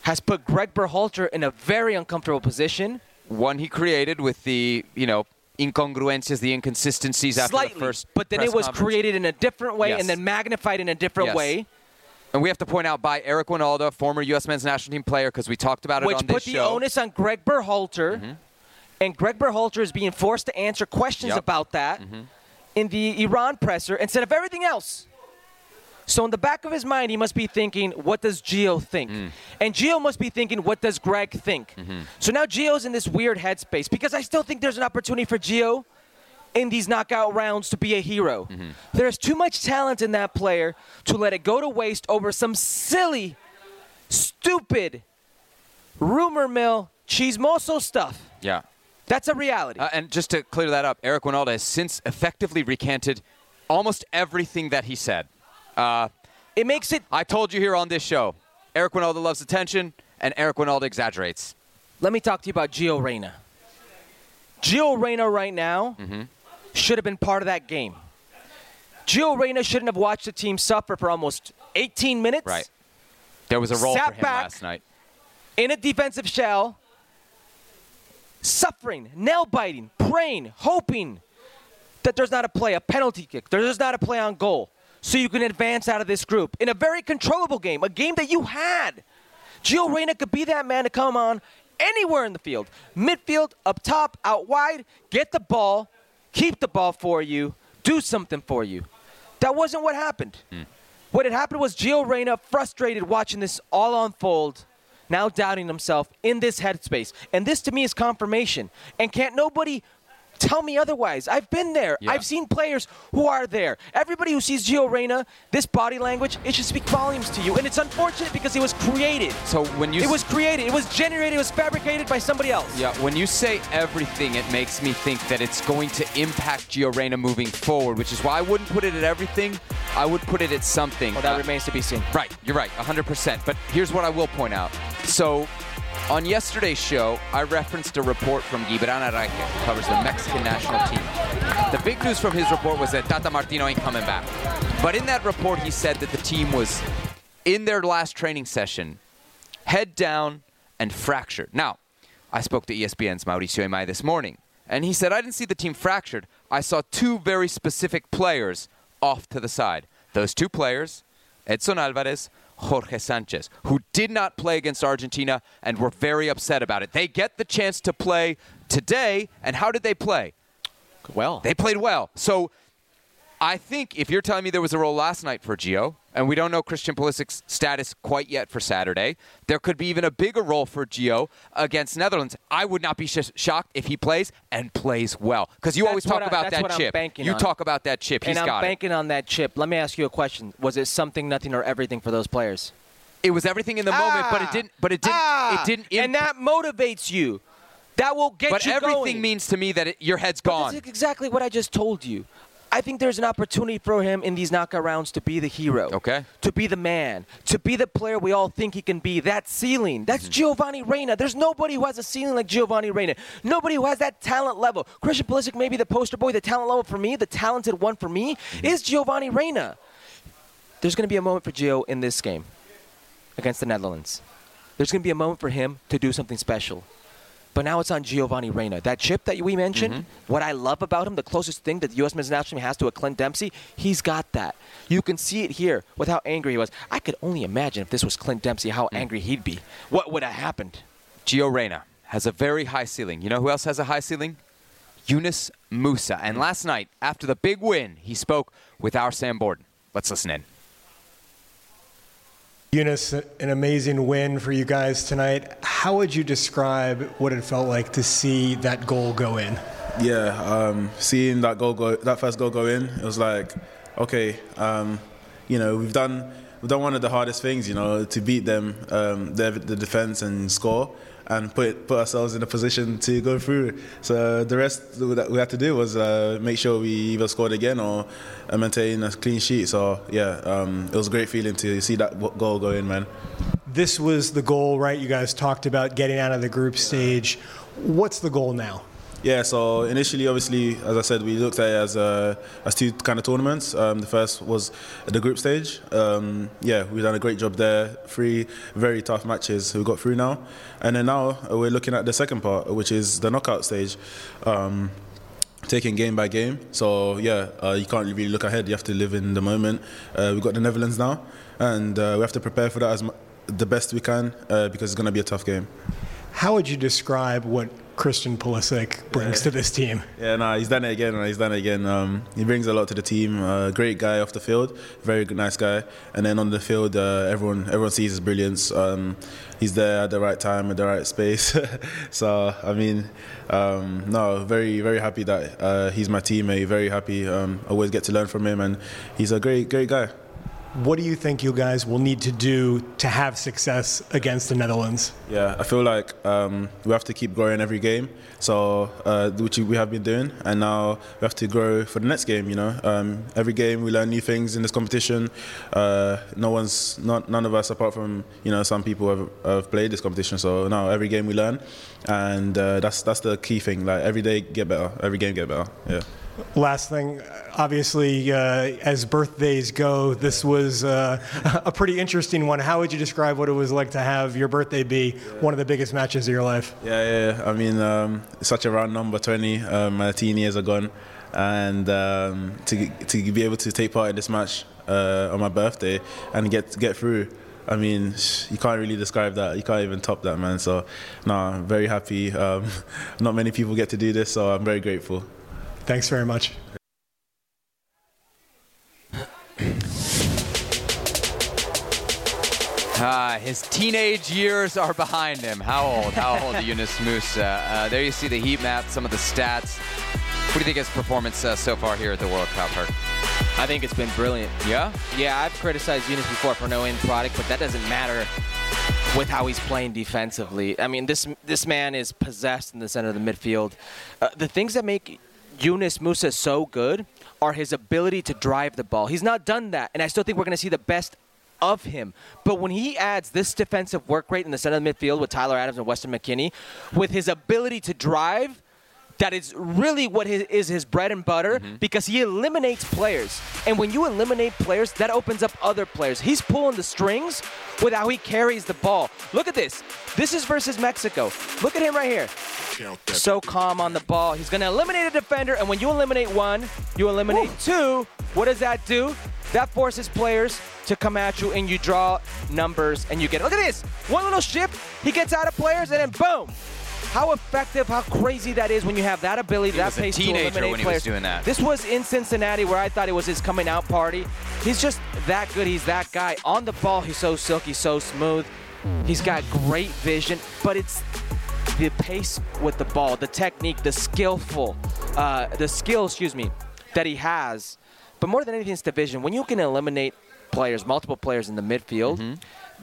has put Greg Berhalter in a very uncomfortable position. One he created with the you know incongruences, the inconsistencies after Slightly, the first. but then it was conference. created in a different way Yes. and then magnified in a different Yes. way, And we have to point out by Eric Wynalda, former U.S. men's national team player, because we talked about it which on this show. Which put the. Mm-hmm. onus on Greg Berhalter. And Greg Berhalter is being forced to answer questions Yep. Mm-hmm. about that in the Iran presser instead of everything else. So in the back of his mind, he must be thinking, "What does Gio think?" Mm. And Gio must be thinking, "What does Greg think?" Mm-hmm. So now Gio's in this weird headspace because I still think there's an opportunity for Gio in these knockout rounds to be a hero. Mm-hmm. There's too much talent in that player to let it go to waste over some silly, stupid, rumor mill, chismoso stuff. yeah. That's a reality. Uh, and just to clear that up, Eric Wynalda has since effectively recanted almost everything that he said. It makes it. I told you here on this show, Eric Wynalda loves attention, and Eric Wynalda exaggerates. Let me talk to you about Gio Reyna. Gio Reyna right now Mm-hmm. should have been part of that game. Gio Reyna shouldn't have watched the team suffer for almost 18 minutes Right. There was a role for him last night. in a defensive shell, suffering, nail biting, praying, hoping that there's not a play, a penalty kick, there's not a play on goal, so you can advance out of this group in a very controllable game, a game that you had. Gio Reyna could be that man to come on anywhere in the field, midfield, up top, out wide, get the ball, keep the ball for you, do something for you. That wasn't what happened. Hmm. What had happened was Gio Reyna frustrated watching this all unfold, now doubting himself in this headspace. And this to me is confirmation. And can't nobody tell me otherwise. I've been there. Yeah. I've seen players who are there. Everybody who sees Gio Reyna, this body language, it should speak volumes to you. And it's unfortunate because it was created. So when you It was created. It was generated. It was fabricated by somebody else. Yeah, when you say everything, it makes me think that it's going to impact Gio Reyna moving forward, which is why I wouldn't put it at everything. I would put it at something. Well, that Uh, remains to be seen. Right, you're right, 100%. But here's what I will point out. So, on yesterday's show, I referenced a report from Gibran Arraque, who covers the Mexican national team. The big news from his report was that Tata Martino ain't coming back. But in that report, he said that the team was in their last training session, head down and fractured. Now, I spoke to ESPN's Mauricio Ymay this morning, and he said, I didn't see the team fractured. I saw two very specific players off to the side. Those two players, Edson Alvarez, Jorge Sanchez, who did not play against Argentina and were very upset about it. They get the chance to play today, and how did they play? Well, They played well. So I think if you're telling me there was a role last night for Gio, and we don't know Christian Pulisic's status quite yet for Saturday, there could be even a bigger role for Gio against Netherlands. I would not be sh- shocked if he plays and plays well, because you That's always talk I- about that chip. banking you on. talk about that chip. He's and I'm got it. banking on that chip. Let me ask you a question. Was it something, nothing, or everything for those players? It was everything in the moment, but it didn't. But it didn't. Ah, it didn't. and that motivates you. That will get But you But everything going. means to me that it, your head's gone. That's exactly what I just told you. I think there's an opportunity for him in these knockout rounds to be the hero. Okay. To be the man. To be the player we all think he can be. That ceiling. That's Mm-hmm. Giovanni Reyna. There's nobody who has a ceiling like Giovanni Reyna. Nobody who has that talent level. Christian Pulisic may be the poster boy. The talent level for me, the talented one for me, Mm-hmm. is Giovanni Reyna. There's going to be a moment for Gio in this game. against the Netherlands. There's going to be a moment for him to do something special. But now it's on Giovanni Reyna. That chip that we mentioned, Mm-hmm. what I love about him, the closest thing that the U.S. men's national team has to a Clint Dempsey, he's got that. You can see it here with how angry he was. I could only imagine if this was Clint Dempsey, how Mm. angry he'd be. What would have happened? Gio Reyna has a very high ceiling. You know who else has a high ceiling? Yunus Musah. And last night, after the big win, he spoke with our Sam Borden. Let's listen in. Yunus, an amazing win for you guys tonight. How would you describe what it felt like to see that goal go in? Yeah, um, seeing that goal go, that first goal go in, it was like, okay, um, you know, we've done we've done one of the hardest things, you know, to beat them, um, the, the defense and score, and put put ourselves in a position to go through. So the rest that we had to do was uh, make sure we either scored again or uh, maintain a clean sheet. So yeah, um, it was a great feeling to see that goal go in, man. This was the goal, right? You guys talked about getting out of the group stage. What's the goal now? Yeah, so initially, obviously, as I said, we looked at it as uh, as two kind of tournaments. Um, the first was the group stage. Um, yeah, we've done a great job there. Three very tough matches we got through now, and then now uh, we're looking at the second part, which is the knockout stage. Um, taking game by game. So yeah, uh, you can't really look ahead. You have to live in the moment. Uh, we've got the Netherlands now, and uh, we have to prepare for that as mu- the best we can uh, because it's going to be a tough game. How would you describe what Christian Pulisic brings to this team? Yeah, no, he's done it again. He's done it again. Um, he brings a lot to the team. Uh, great guy off the field, very good, nice guy. And then on the field, uh, everyone everyone sees his brilliance. Um, he's there at the right time, at the right space. so I mean, um, no, very very happy that uh, he's my teammate. Very happy. Um, always get to learn from him, and he's a great great guy. What do you think you guys will need to do to have success against the Netherlands? Yeah, I feel like um, we have to keep growing every game. So, uh, which we have been doing, and now we have to grow for the next game. You know, um, every game we learn new things in this competition. Uh, no one's, not, none of us, apart from you know some people have, have played this competition. So now every game we learn, and uh, that's that's the key thing. Like every day get better, every game get better. Yeah. Last thing, obviously, uh, as birthdays go, this was uh, a pretty interesting one. How would you describe what it was like to have your birthday be one of the biggest matches of your life? Yeah, yeah. yeah. I mean, um, it's such a round number, 20. Um, my teen years are gone, and um, to to be able to take part in this match uh, on my birthday and get get through. I mean, you can't really describe that. You can't even top that, man. So, no, I'm very happy. Um, not many people get to do this, so I'm very grateful. Thanks very much. Ah, his teenage years are behind him. How old? How old is Yunus Musah? Uh, there you see the heat map, some of the stats. What do you think of his performance uh, so far here at the World Cup, Herc? I think it's been brilliant. Yeah? Yeah, I've criticized Yunus before for no end product, but that doesn't matter with how he's playing defensively. I mean, this this man is possessed in the center of the midfield. Uh, the things that make Yunus Musah so good are his ability to drive the ball. He's not done that, and I still think we're going to see the best of him. But when he adds this defensive work rate in the center of the midfield with Tyler Adams and Weston McKennie, with his ability to drive, that is really what his, is his bread and butter mm-hmm. because he eliminates players. And when you eliminate players, that opens up other players. He's pulling the strings with how he carries the ball. Look at this. This is versus Mexico. Look at him right here. So calm on the ball. He's going to eliminate a defender, and when you eliminate one, you eliminate two. What does that do? That forces players to come at you, and you draw numbers, and you get. Look at this. One little shift, he gets out of players, and then boom. How effective, how crazy that is when you have that ability, He that pace to eliminate when he was players. doing that. This was in Cincinnati where I thought it was his coming out party. He's just that good. He's that guy. On the ball, he's so silky, so smooth. He's got great vision, but it's the pace with the ball, the technique, the skillful, uh, the skill, excuse me, that he has. But more than anything, it's the vision. When you can eliminate players, multiple players in the midfield, Mm-hmm.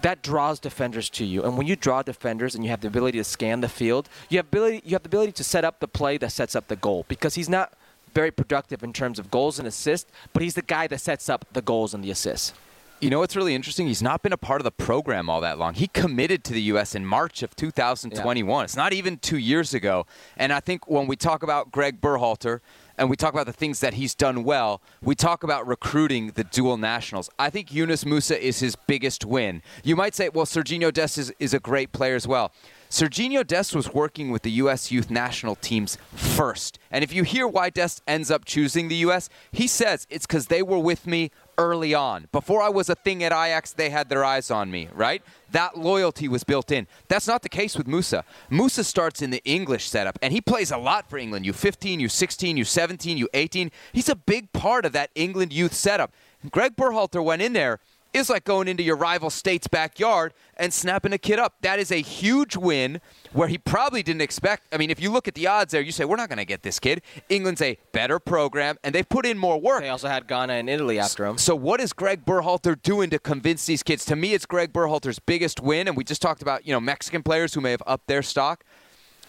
That draws defenders to you. And when you draw defenders and you have the ability to scan the field, you have ability you have the ability to set up the play that sets up the goal. Because he's not very productive in terms of goals and assists, but he's the guy that sets up the goals and the assists. You know what's really interesting? He's not been a part of the program all that long. He committed to the U.S. in March of 2021. It's not even two years ago. And I think when we talk about Greg Berhalter and we talk about the things that he's done well, we talk about recruiting the dual nationals. I think Yunus Musah is his biggest win. You might say, well, Serginho Dest is, is a great player as well. Serginho Dest was working with the U.S. youth national teams first. And if you hear why Dest ends up choosing the U.S., he says it's because they were with me early on. Before I was a thing at Ajax, they had their eyes on me, right? That loyalty was built in. That's not the case with Musah. Musah starts in the English setup, and he plays a lot for England. U15, U16, U17, U18. He's a big part of that England youth setup. Greg Berhalter went in there is like going into your rival state's backyard and snapping a kid up. That is a huge win where he probably didn't expect. I mean, if you look at the odds there, you say, we're not going to get this kid. England's a better program, and they've put in more work. They also had Ghana and Italy after him. So, what is Greg Berhalter doing to convince these kids? To me, it's Greg Berhalter's biggest win, and we just talked about, you know, Mexican players who may have upped their stock.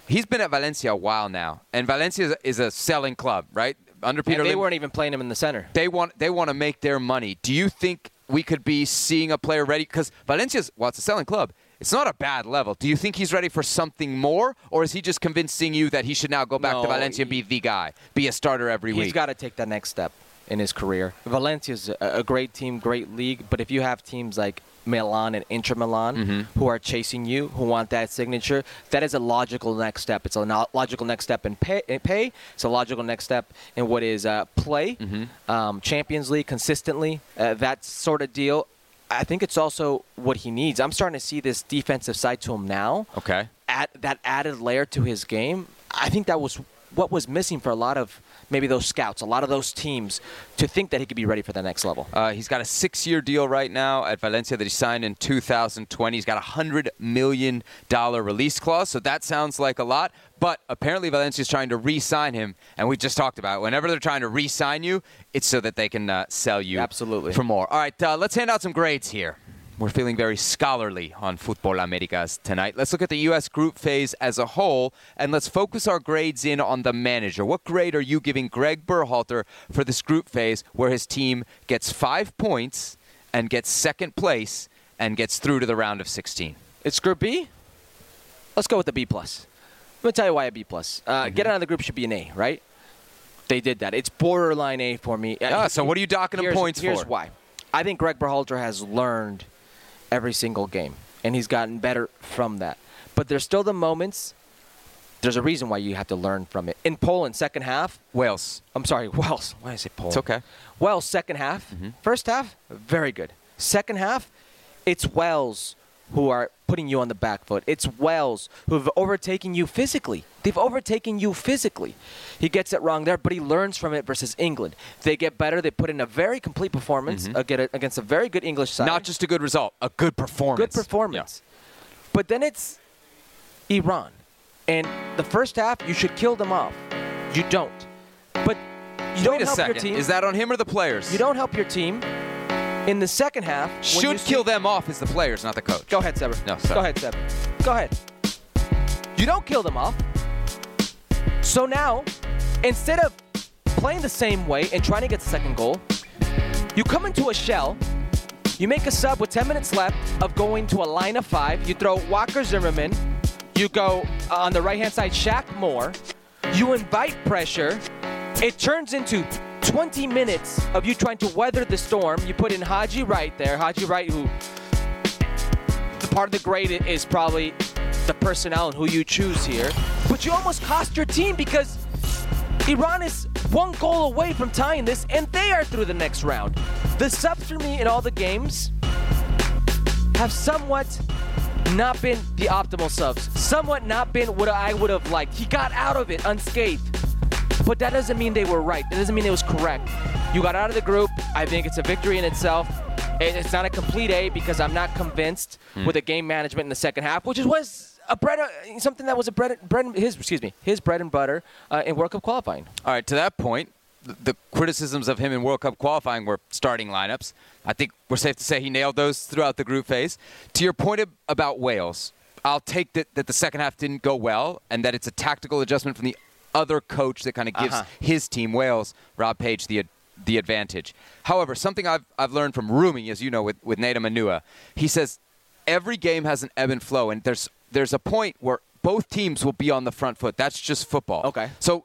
He's been at Valencia a while now, and Valencia is a selling club, right? Under Peter, and they Lim- weren't even playing him in the center. They want they want to make their money. Do you think we could be seeing a player ready because Valencia's well, it's a selling club. It's not a bad level. Do you think he's ready for something more, or is he just convincing you that he should now go back no, to Valencia and be the guy, be a starter every he's week? He's got to take that next step in his career. Valencia's a great team, great league, but if you have teams like Milan and Inter Milan mm-hmm. who are chasing you, who want that signature, that is a logical next step. It's a logical next step in pay. In pay. It's a logical next step in what is uh, play, mm-hmm. um, Champions League consistently, uh, that sort of deal. I think it's also what he needs. I'm starting to see this defensive side to him now. Okay. At that added layer to his game. I think that was what was missing for a lot of maybe those scouts, a lot of those teams, to think that he could be ready for the next level. Uh, he's got a six-year deal right now at Valencia that he signed in 2020. He's got a hundred million dollar release clause, so that sounds like a lot. But apparently Valencia is trying to re-sign him, and we just talked about it. whenever they're trying to re-sign you, it's so that they can uh, sell you absolutely for more. All right, uh, let's hand out some grades here. We're feeling very scholarly on Futbol Americas tonight. Let's look at the U.S. group phase as a whole, and let's focus our grades in on the manager. What grade are you giving Greg Berhalter for this group phase where his team gets five points and gets second place and gets through to the round of 16? It's Group B? Let's go with the B+. plus. Let me tell you why a B plus. Uh, mm-hmm. Get out of the group should be an A, right? They did that. It's borderline A for me. Uh, so what are you docking him points here's for? Here's why. I think Greg Berhalter has learned – every single game, and he's gotten better from that. But there's still the moments. There's a reason why you have to learn from it. In Poland, second half, Wales. I'm sorry, Wales. Why did I say Poland? It's okay. Wales, second half. Mm-hmm. First half, very good. Second half, it's Wales who are putting you on the back foot. It's Wales who have overtaken you physically. They've overtaken you physically. He gets it wrong there, but he learns from it versus England. They get better. They put in a very complete performance mm-hmm. against a very good English side. Not just a good result, a good performance. Good performance. Yeah. But then it's Iran. And the first half, you should kill them off. You don't. But you don't Wait a help second. your team. Is that on him or the players? You don't help your team in the second half, should kill them off is the players, not the coach. Go ahead, Sever. No, sorry. Go ahead, Sever. Go ahead. You don't kill them off. So now, instead of playing the same way and trying to get the second goal, you come into a shell. You make a sub with 10 minutes left of going to a line of five. You throw Walker Zimmerman. You go uh, on the right hand side, Shaq Moore. You invite pressure. It turns into 20 minutes of you trying to weather the storm. You put in Haji Wright there. Haji Wright, who the part of the grade is probably the personnel and who you choose here. But you almost cost your team because Iran is one goal away from tying this, and they are through the next round. The subs for me in all the games have somewhat not been the optimal subs, somewhat not been what I would have liked. He got out of it unscathed. But that doesn't mean they were right. That doesn't mean it was correct. You got out of the group. I think it's a victory in itself. It's not a complete A because I'm not convinced hmm. with the game management in the second half, which was a bread, uh, something that was a bread, bread his excuse me, his bread and butter uh, in World Cup qualifying. All right, to that point, the, the criticisms of him in World Cup qualifying were starting lineups. I think we're safe to say he nailed those throughout the group phase. To your point about Wales, I'll take that, that the second half didn't go well and that it's a tactical adjustment from the other coach that kind of gives uh-huh. his team, Wales, Rob Page, the the advantage. However, something I've, I've learned from Rumi, as you know, with, with Nedum Onuoha, he says every game has an ebb and flow, and there's there's a point where both teams will be on the front foot. That's just football. Okay. So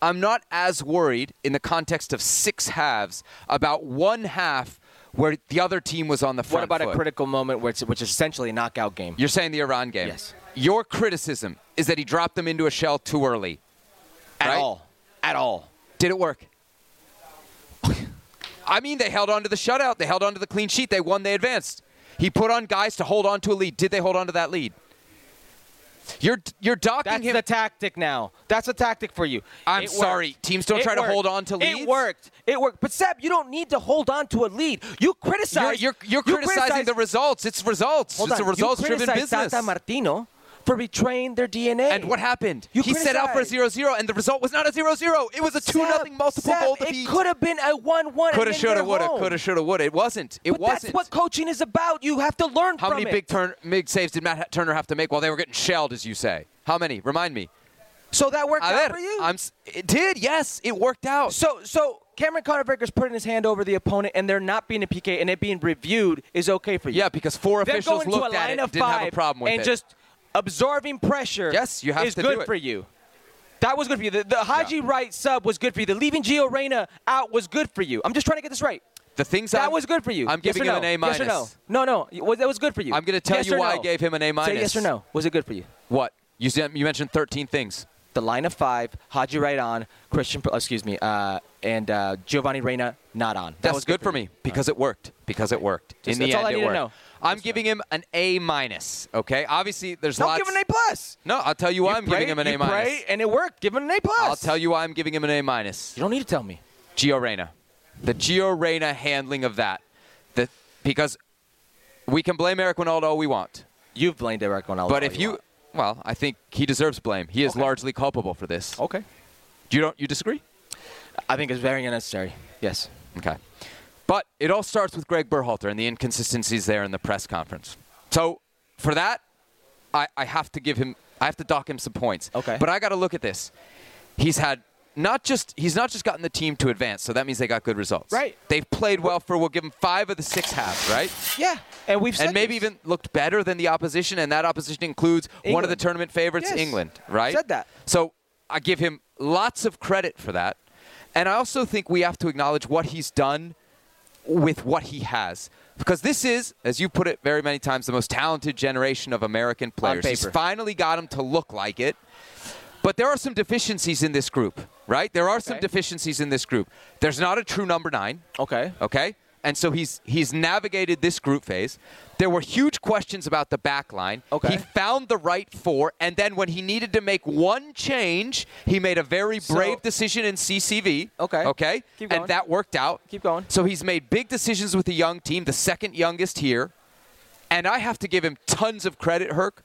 I'm not as worried in the context of six halves about one half where the other team was on the front foot. What about foot. a critical moment, which, which is essentially a knockout game? You're saying the Iran game. Yes. Your criticism is that he dropped them into a shell too early. At right? all. At all. Did it work? I mean, they held on to the shutout. They held on to the clean sheet. They won. They advanced. He put on guys to hold on to a lead. Did they hold on to that lead? You're you're docking That's him. the tactic now. That's a tactic for you. I'm It sorry. worked. Teams don't It try to hold on to leads? It worked. It worked. But Seb, you don't need to hold on to a lead. You you're, criticize. you're, you're you criticizing criticize- the results. It's results. Hold it's on. a results-driven business. Tata Martino for betraying their DNA. And what happened? You he set out for a criticize. 0-0, and the result was not a 0-0. It was a 2 Seb, nothing multiple Seb, goal It defeat. could have been a one-one. Coulda, shoulda, woulda. Coulda, shoulda, woulda. It wasn't. It but wasn't. that's what coaching is about. You have to learn How from many it. big turn, big saves did Matt Turner have to make while they were getting shelled, as you say? How many? Remind me. So that worked out for you. I'm, s- it did, yes. It worked out. So, so Cameron Carter-Vickers's putting his hand over the opponent, and they're not being a PK, and it being reviewed is okay for you. yeah, because four Them officials going to a looked at it, didn't have a problem with and it. just absorbing pressure. Yes, you have is to good do it. for you. That was good for you. The, the Haji. Wright sub was good for you. The leaving Gio Reyna out was good for you. I'm just trying to get this right. the things That I'm- was good for you. I'm Yes giving or him no? an A minus. Yes or no? No, no. Was- That was good for you. I'm going to tell Yes you why I gave him an A minus. Say yes or no. Was it good for you? What? You said you mentioned 13 things. The line of five, Haji Wright on, Christian, excuse me, uh, and uh, Giovanni Reyna not on. That That's was good, for me because it worked. Because it worked. Just- In the that's all end, I it need to worked. know. I'm giving him an A minus. Okay. Obviously, there's Don't lots. give him an A plus. No, I'll tell you why You I'm giving him an you A minus. pray, and it worked. Give him an A plus. I'll tell you why I'm giving him an A minus. You don't need to tell me. Gio Reyna. The Gio Reyna handling of that. The, because we can blame Eric Ronaldo all we want. You've blamed Eric Ronaldo. But if you, well, I think he deserves blame. He is Okay. largely culpable for this. okay, You don't you disagree? I think it's very unnecessary. Yes. Okay. But it all starts with Greg Berhalter and the inconsistencies there in the press conference. So for that, I, I have to give him I have to dock him some points. Okay. But I gotta look at this. He's had not just he's not just gotten the team to advance, so that means they got good results. Right. They've played well for we'll give them five of the six halves, right? Yeah, and we've and maybe this. even looked better than the opposition, and that opposition includes one of the tournament favorites, Yes. England, right? Said that. So I give him lots of credit for that. And I also think we have to acknowledge what he's done with what he has. Because this is, as you put it very many times, the most talented generation of American players. He's finally got them to look like it. But there are some deficiencies in this group, right? There are some deficiencies in this group. There's not a true number nine. Okay. Okay? And so he's he's navigated this group phase. There were huge questions about the back line. Okay. He found the right four, and then when he needed to make one change, he made a very So- brave decision in CCV. Okay. Okay? Keep going. And that worked out. Keep going. So he's made big decisions with the young team, the second youngest here. And I have to give him tons of credit, Herc.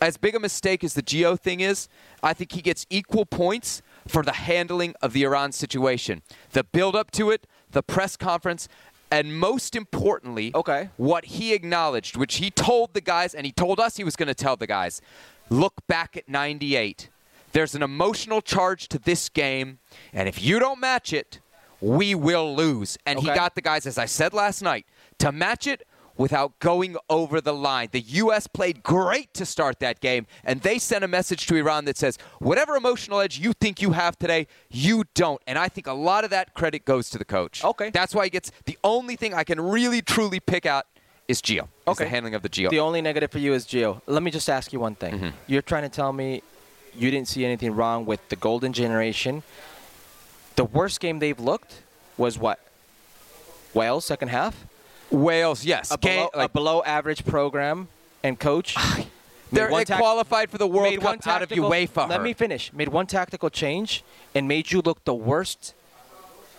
As big a mistake as the Gio thing is, I think he gets equal points for the handling of the Iran situation. The build up to it, the press conference, and most importantly, Okay. what he acknowledged, which he told the guys, and he told us he was going to tell the guys look back at 98. There's an emotional charge to this game, and if you don't match it, we will lose. And he got the guys, as I said last night, to match it without going over the line. The U.S. played great to start that game, and they sent a message to Iran that says, whatever emotional edge you think you have today, you don't. And I think a lot of that credit goes to the coach. Okay. That's why he gets the only thing I can really truly pick out is Gio. Is Okay. the handling of the Gio. The only negative for you is Gio. Let me just ask you one thing. Mm-hmm. You're trying to tell me you didn't see anything wrong with the golden generation. The worst game they've looked was what? Wales second half. Wales, yes. A Game- below, a like, below average program and coach. They're, they qualified for the World Cup out of UEFA. Let me finish. Made one tactical change and made you look the worst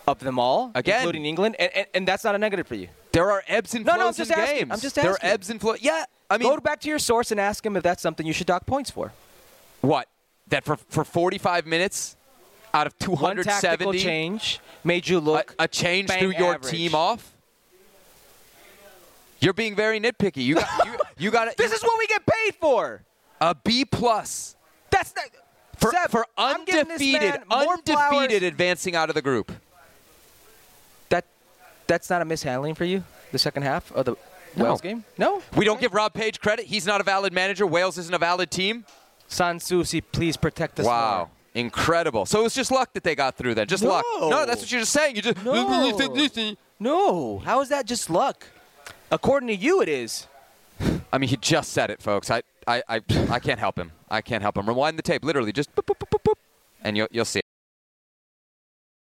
of them all, Again. including England, and, and, and that's not a negative for you. There are ebbs and flows no, no, I'm just in asking. games. I'm just There are ebbs and flows. Yeah, I mean, Go back to your source and ask him if that's something you should dock points for. what? That for, for 45 minutes out of 270 One tactical change made you look a change bang threw your average. team off? You're being very nitpicky. You got, you, you got This is what we get paid for. a B plus That's not. for, for I'm giving this undefeated, undefeated advancing out of the group. That, that's not a mishandling for you. The second half of the No. Wales game. No. We don't give Rob Page credit. He's not a valid manager. Wales isn't a valid team. San Sansusi, please protect us Wow. more. Incredible. So it was just luck that they got through then. Just luck. No. No, that's what you're just saying. You just No. No. How is that just luck? According to you, it is. I mean, he just said it, folks. I, I, I, I can't help him. I can't help him. Rewind the tape, literally, just boop, boop, boop, boop, boop, and you'll, you'll see. it.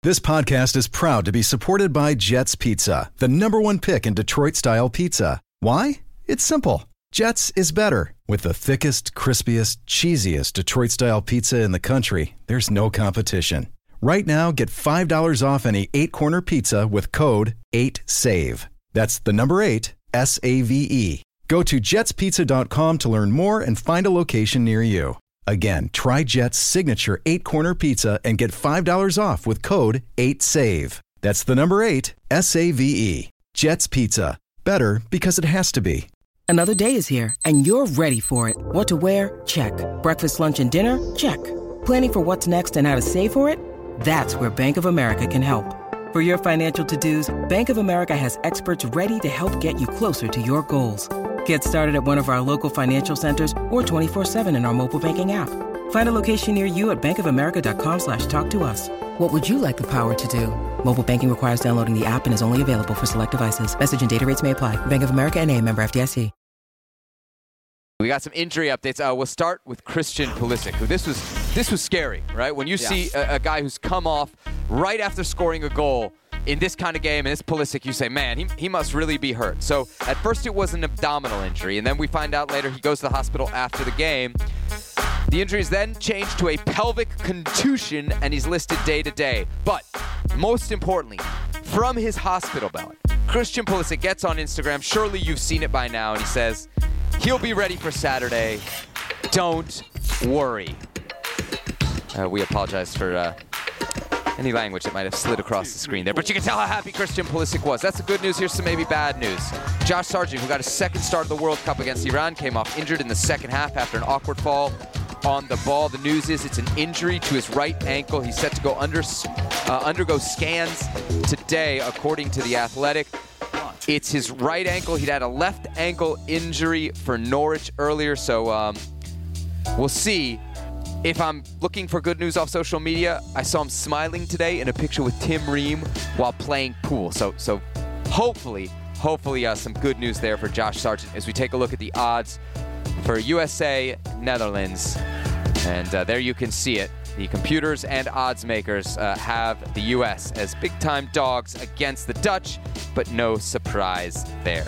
This podcast is proud to be supported by Jets Pizza, the number one pick in Detroit style pizza. Why? It's simple. Jets is better. With the thickest, crispiest, cheesiest Detroit style pizza in the country, there's no competition. Right now, get $5 off any eight corner pizza with code 8SAVE. That's the number eight, S A V E. Go to jetspizza.com to learn more and find a location near you. Again, try Jet's signature eight corner pizza and get $5 off with code 8SAVE. That's the number eight, S A V E. Jet's Pizza. Better because it has to be. Another day is here, and you're ready for it. What to wear? Check. Breakfast, lunch, and dinner? Check. Planning for what's next and how to save for it? That's where Bank of America can help. For your financial to dos, Bank of America has experts ready to help get you closer to your goals. Get started at one of our local financial centers or 24-7 in our mobile banking app. Find a location near you at bankofamerica.com slash talk to us. What would you like the power to do? Mobile banking requires downloading the app and is only available for select devices. Message and data rates may apply. Bank of America and a member FDIC. We got some injury updates. Uh, we'll start with Christian Pulisic, who this was this was scary, right? When you see a, a guy who's come off right after scoring a goal in this kind of game, and it's Pulisic, you say, man, he, he must really be hurt. So at first it was an abdominal injury, and then we find out later he goes to the hospital after the game. The injury is then changed to a pelvic contusion, and he's listed day to day. But most importantly, from his hospital ballot, Christian Pulisic gets on Instagram. Surely you've seen it by now, and he says he'll be ready for Saturday. Don't worry. Uh, we apologize for uh, any language that might have slid across the screen there, but you can tell how happy Christian Pulisic was. That's the good news. Here's some maybe bad news. Josh Sargent, who got his second start of the World Cup against Iran, came off injured in the second half after an awkward fall on the ball. The news is it's an injury to his right ankle. He's set to go under, uh, undergo scans today, according to the Athletic. It's his right ankle. He'd had a left ankle injury for Norwich earlier, so um, we'll see. If I'm looking for good news off social media, I saw him smiling today in a picture with Tim Ream while playing pool. So, so hopefully, hopefully, uh, some good news there for Josh Sargent as we take a look at the odds for USA Netherlands. And uh, there you can see it. The computers and odds makers uh, have the U.S. as big time dogs against the Dutch, but no surprise there.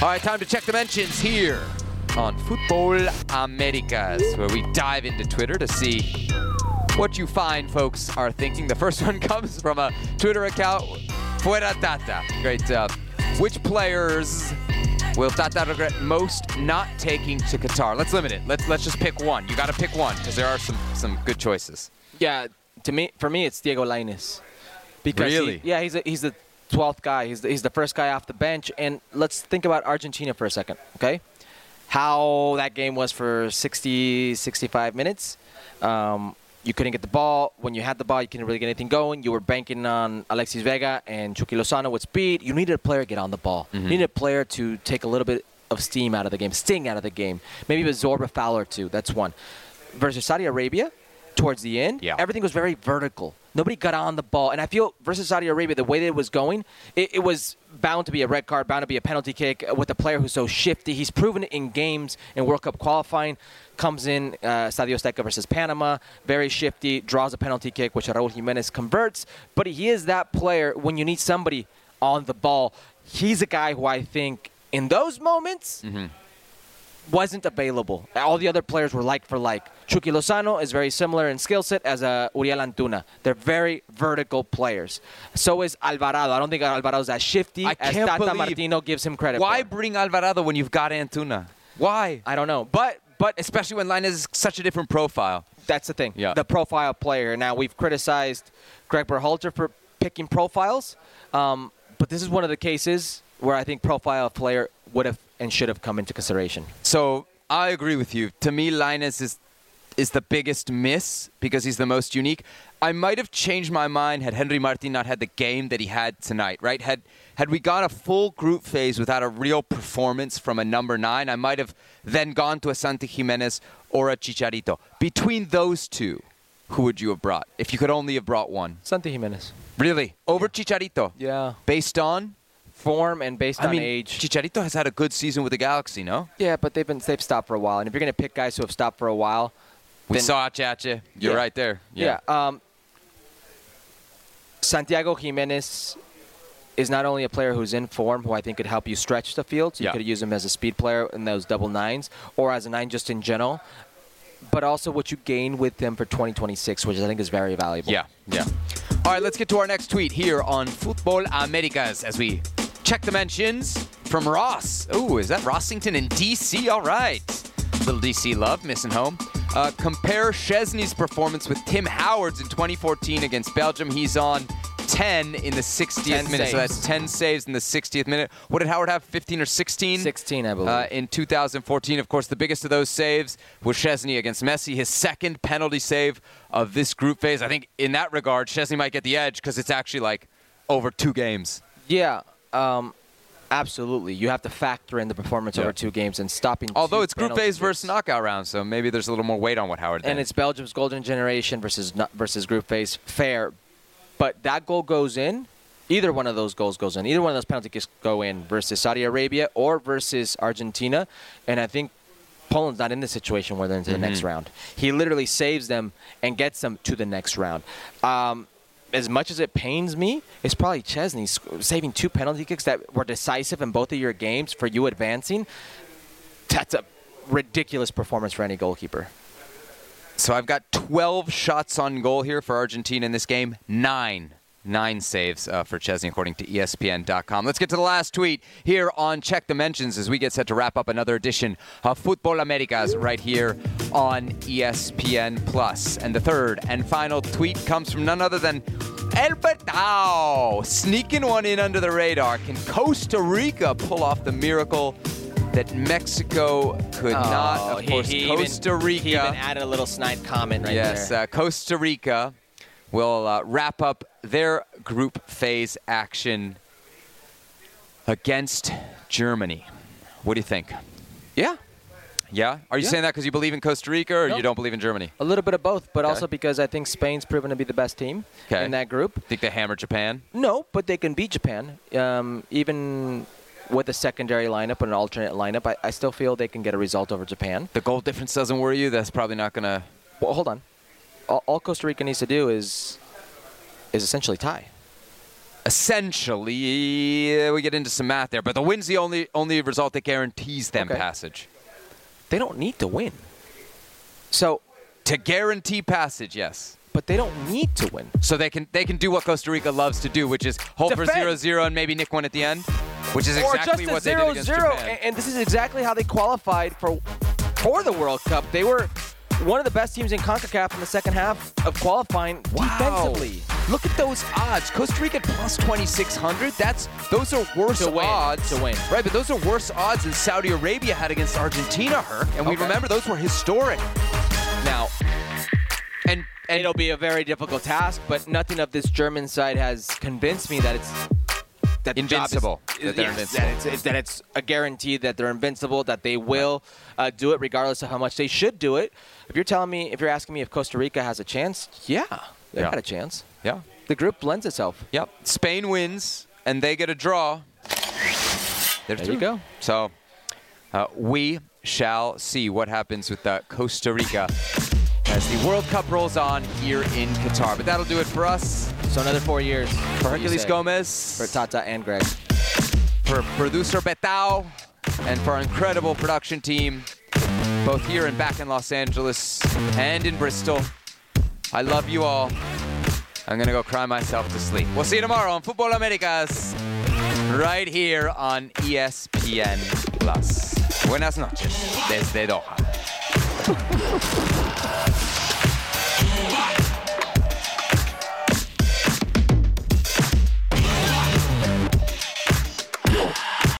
All right, time to check the mentions here on Futbol Americas, where we dive into Twitter to see what you find folks are thinking. The first one comes from a Twitter account, Fuera Tata. Great. Uh, which players will Tata regret most not taking to Qatar? Let's limit it. Let's let's just pick one. You got to pick one because there are some some good choices. Yeah, to me, for me, it's Diego Lainez. Because he- yeah, he's a, he's the 12th guy. He's the, he's the first guy off the bench. And let's think about Argentina for a second, okay? How that game was for 60, 65 minutes. Um, you couldn't get the ball. When you had the ball, you couldn't really get anything going. You were banking on Alexis Vega and Chucky Lozano with speed. You needed a player to get on the ball. You needed a player to take a little bit of steam out of the game, sting out of the game. Maybe absorb a foul or two. That's one. Versus Saudi Arabia, towards the end, Yeah. everything was very vertical. Nobody got on the ball. And I feel versus Saudi Arabia, the way that it was going, it, it was bound to be a red card, bound to be a penalty kick with a player who's so shifty. He's proven it in games in World Cup qualifying. Comes in, uh, Stadio Azteca versus Panama, very shifty, draws a penalty kick, which Raul Jimenez converts. But he is that player when you need somebody on the ball. He's a guy who I think in those moments wasn't available. All the other players were like for like. Chucky Lozano is very similar in skill set as uh, Uriel Antuna. They're very vertical players. So is Alvarado. I don't think Alvarado's as shifty I as can't Tata believe- Martino gives him credit Why for. bring Alvarado when you've got Antuna? Why? I don't know. But but especially when Lainez is such a different profile. That's the thing. Yeah. The profile player. Now we've criticized Greg Berhalter for picking profiles, um, but this is one of the cases where I think profile player would have and should have come into consideration. So I agree with you. To me, Lainez is is the biggest miss because he's the most unique. I might have changed my mind had Henry Martin not had the game that he had tonight, right? Had had we got a full group phase without a real performance from a number nine, I might have then gone to a Santi Jimenez or a Chicharito. Between those two, who would you have brought if you could only have brought one? Santi Jimenez. Really? Over Chicharito? Yeah. Based on? Form and based I on mean, age. Chicharito has had a good season with the Galaxy, no? Yeah, but they've been they've stopped for a while, and if you're going to pick guys who have stopped for a while, We then- saw it at you. You're Yeah. right there. Yeah. um, Santiago Jimenez is not only a player who's in form, who I think could help you stretch the field. So Yeah. you could use him as a speed player in those double nines, or as a nine just in general. But also what you gain with him for 2026, which I think is very valuable. Yeah, yeah. All right, let's get to our next tweet here on Futbol Americas as we check the mentions from Ross. Oh, is that Rossington in DC? All right. Little DC love, missing home. Uh, compare Szczesny's performance with Tim Howard's in 2014 against Belgium. He's on 10 in the 60th 10 minute. So that's 10 saves in the 60th minute. What did Howard have? 15 or 16? 16, I believe. Uh, in 2014. Of course, the biggest of those saves was Szczesny against Messi, his second penalty save of this group phase. I think in that regard, Szczesny might get the edge because it's actually like over two games. Yeah, um, absolutely. You have to factor in the performance Yeah. over two games and stopping. Although it's group phase versus knockout round, so maybe there's a little more weight on what Howard did. and it's Belgium's golden generation versus versus group phase. Fair, but that goal goes in. Either one of those goals goes in. Either one of those penalty kicks go in versus Saudi Arabia or versus Argentina, and I think Poland's not in the situation where they're into the next round. He literally saves them and gets them to the next round. Um, as much as it pains me, it's probably Szczesny saving two penalty kicks that were decisive in both of your games for you advancing. That's a ridiculous performance for any goalkeeper. So I've got 12 shots on goal here for Argentina in this game. Nine. Nine saves uh, for Szczesny, according to ESPN.com. Let's get to the last tweet here on Check the Mentions as we get set to wrap up another edition of Futbol Americas right here on ESPN Plus. And the third and final tweet comes from none other than El Betao, sneaking one in under the radar. Can Costa Rica pull off the miracle that Mexico could not? Of Oh, he- course, he even- Costa Rica. He even added a little snide comment right yes, there. uh, Costa Rica will uh, wrap up their group phase action against Germany. What do you think? yeah, Yeah? Are you Yeah. saying that because you believe in Costa Rica or No. you don't believe in Germany? a little bit of both, but Okay. also because I think Spain's proven to be the best team Okay. in that group. Think they hammer Japan? No, but they can beat Japan. Um, even with a secondary lineup and an alternate lineup, I, I still feel they can get a result over Japan. The goal difference doesn't worry you? That's probably not going to. Well, hold on. All, all Costa Rica needs to do is is essentially tie. Essentially, we get into some math there, but the win's the only only result that guarantees them Okay. passage. They don't need to win. So, To guarantee passage, yes. but they don't need to win. So they can they can do what Costa Rica loves to do, which is hold for Defend. 0-0 and maybe nick one at the end, which is exactly what they did against zero. Japan. And, and this is exactly how they qualified for for the World Cup. They were one of the best teams in CONCACAF in the second half of qualifying wow. defensively. Look at those odds. Costa Rica plus 2600. That's those are worse To win, odds to win. Right, but those are worse odds than Saudi Arabia had against Argentina, Herc. And we Okay. remember those were historic. Now, And and it'll be a very difficult task, but nothing of this German side has convinced me that it's that the job is- Invincible, is- that they're yes, invincible. That it's, it's- that it's a guarantee that they're invincible, that they will uh, do it regardless of how much they should do it. If you're telling me, if you're asking me if Costa Rica has a chance, yeah, they Yeah. got a chance. yeah. The group lends itself. Yep. Spain wins and they get a draw. There's There two. you go. So uh, we shall see what happens with uh, Costa Rica as the World Cup rolls on here in Qatar. But that'll do it for us. So another four years For Herculez Gomez, for Tata and Greg. for producer Betao, and for our incredible production team, both here and back in Los Angeles and in Bristol. I love you all. I'm going to go cry myself to sleep. We'll see you tomorrow on Futbol Americas, right here on ESPN Plus. Buenas noches desde Doha.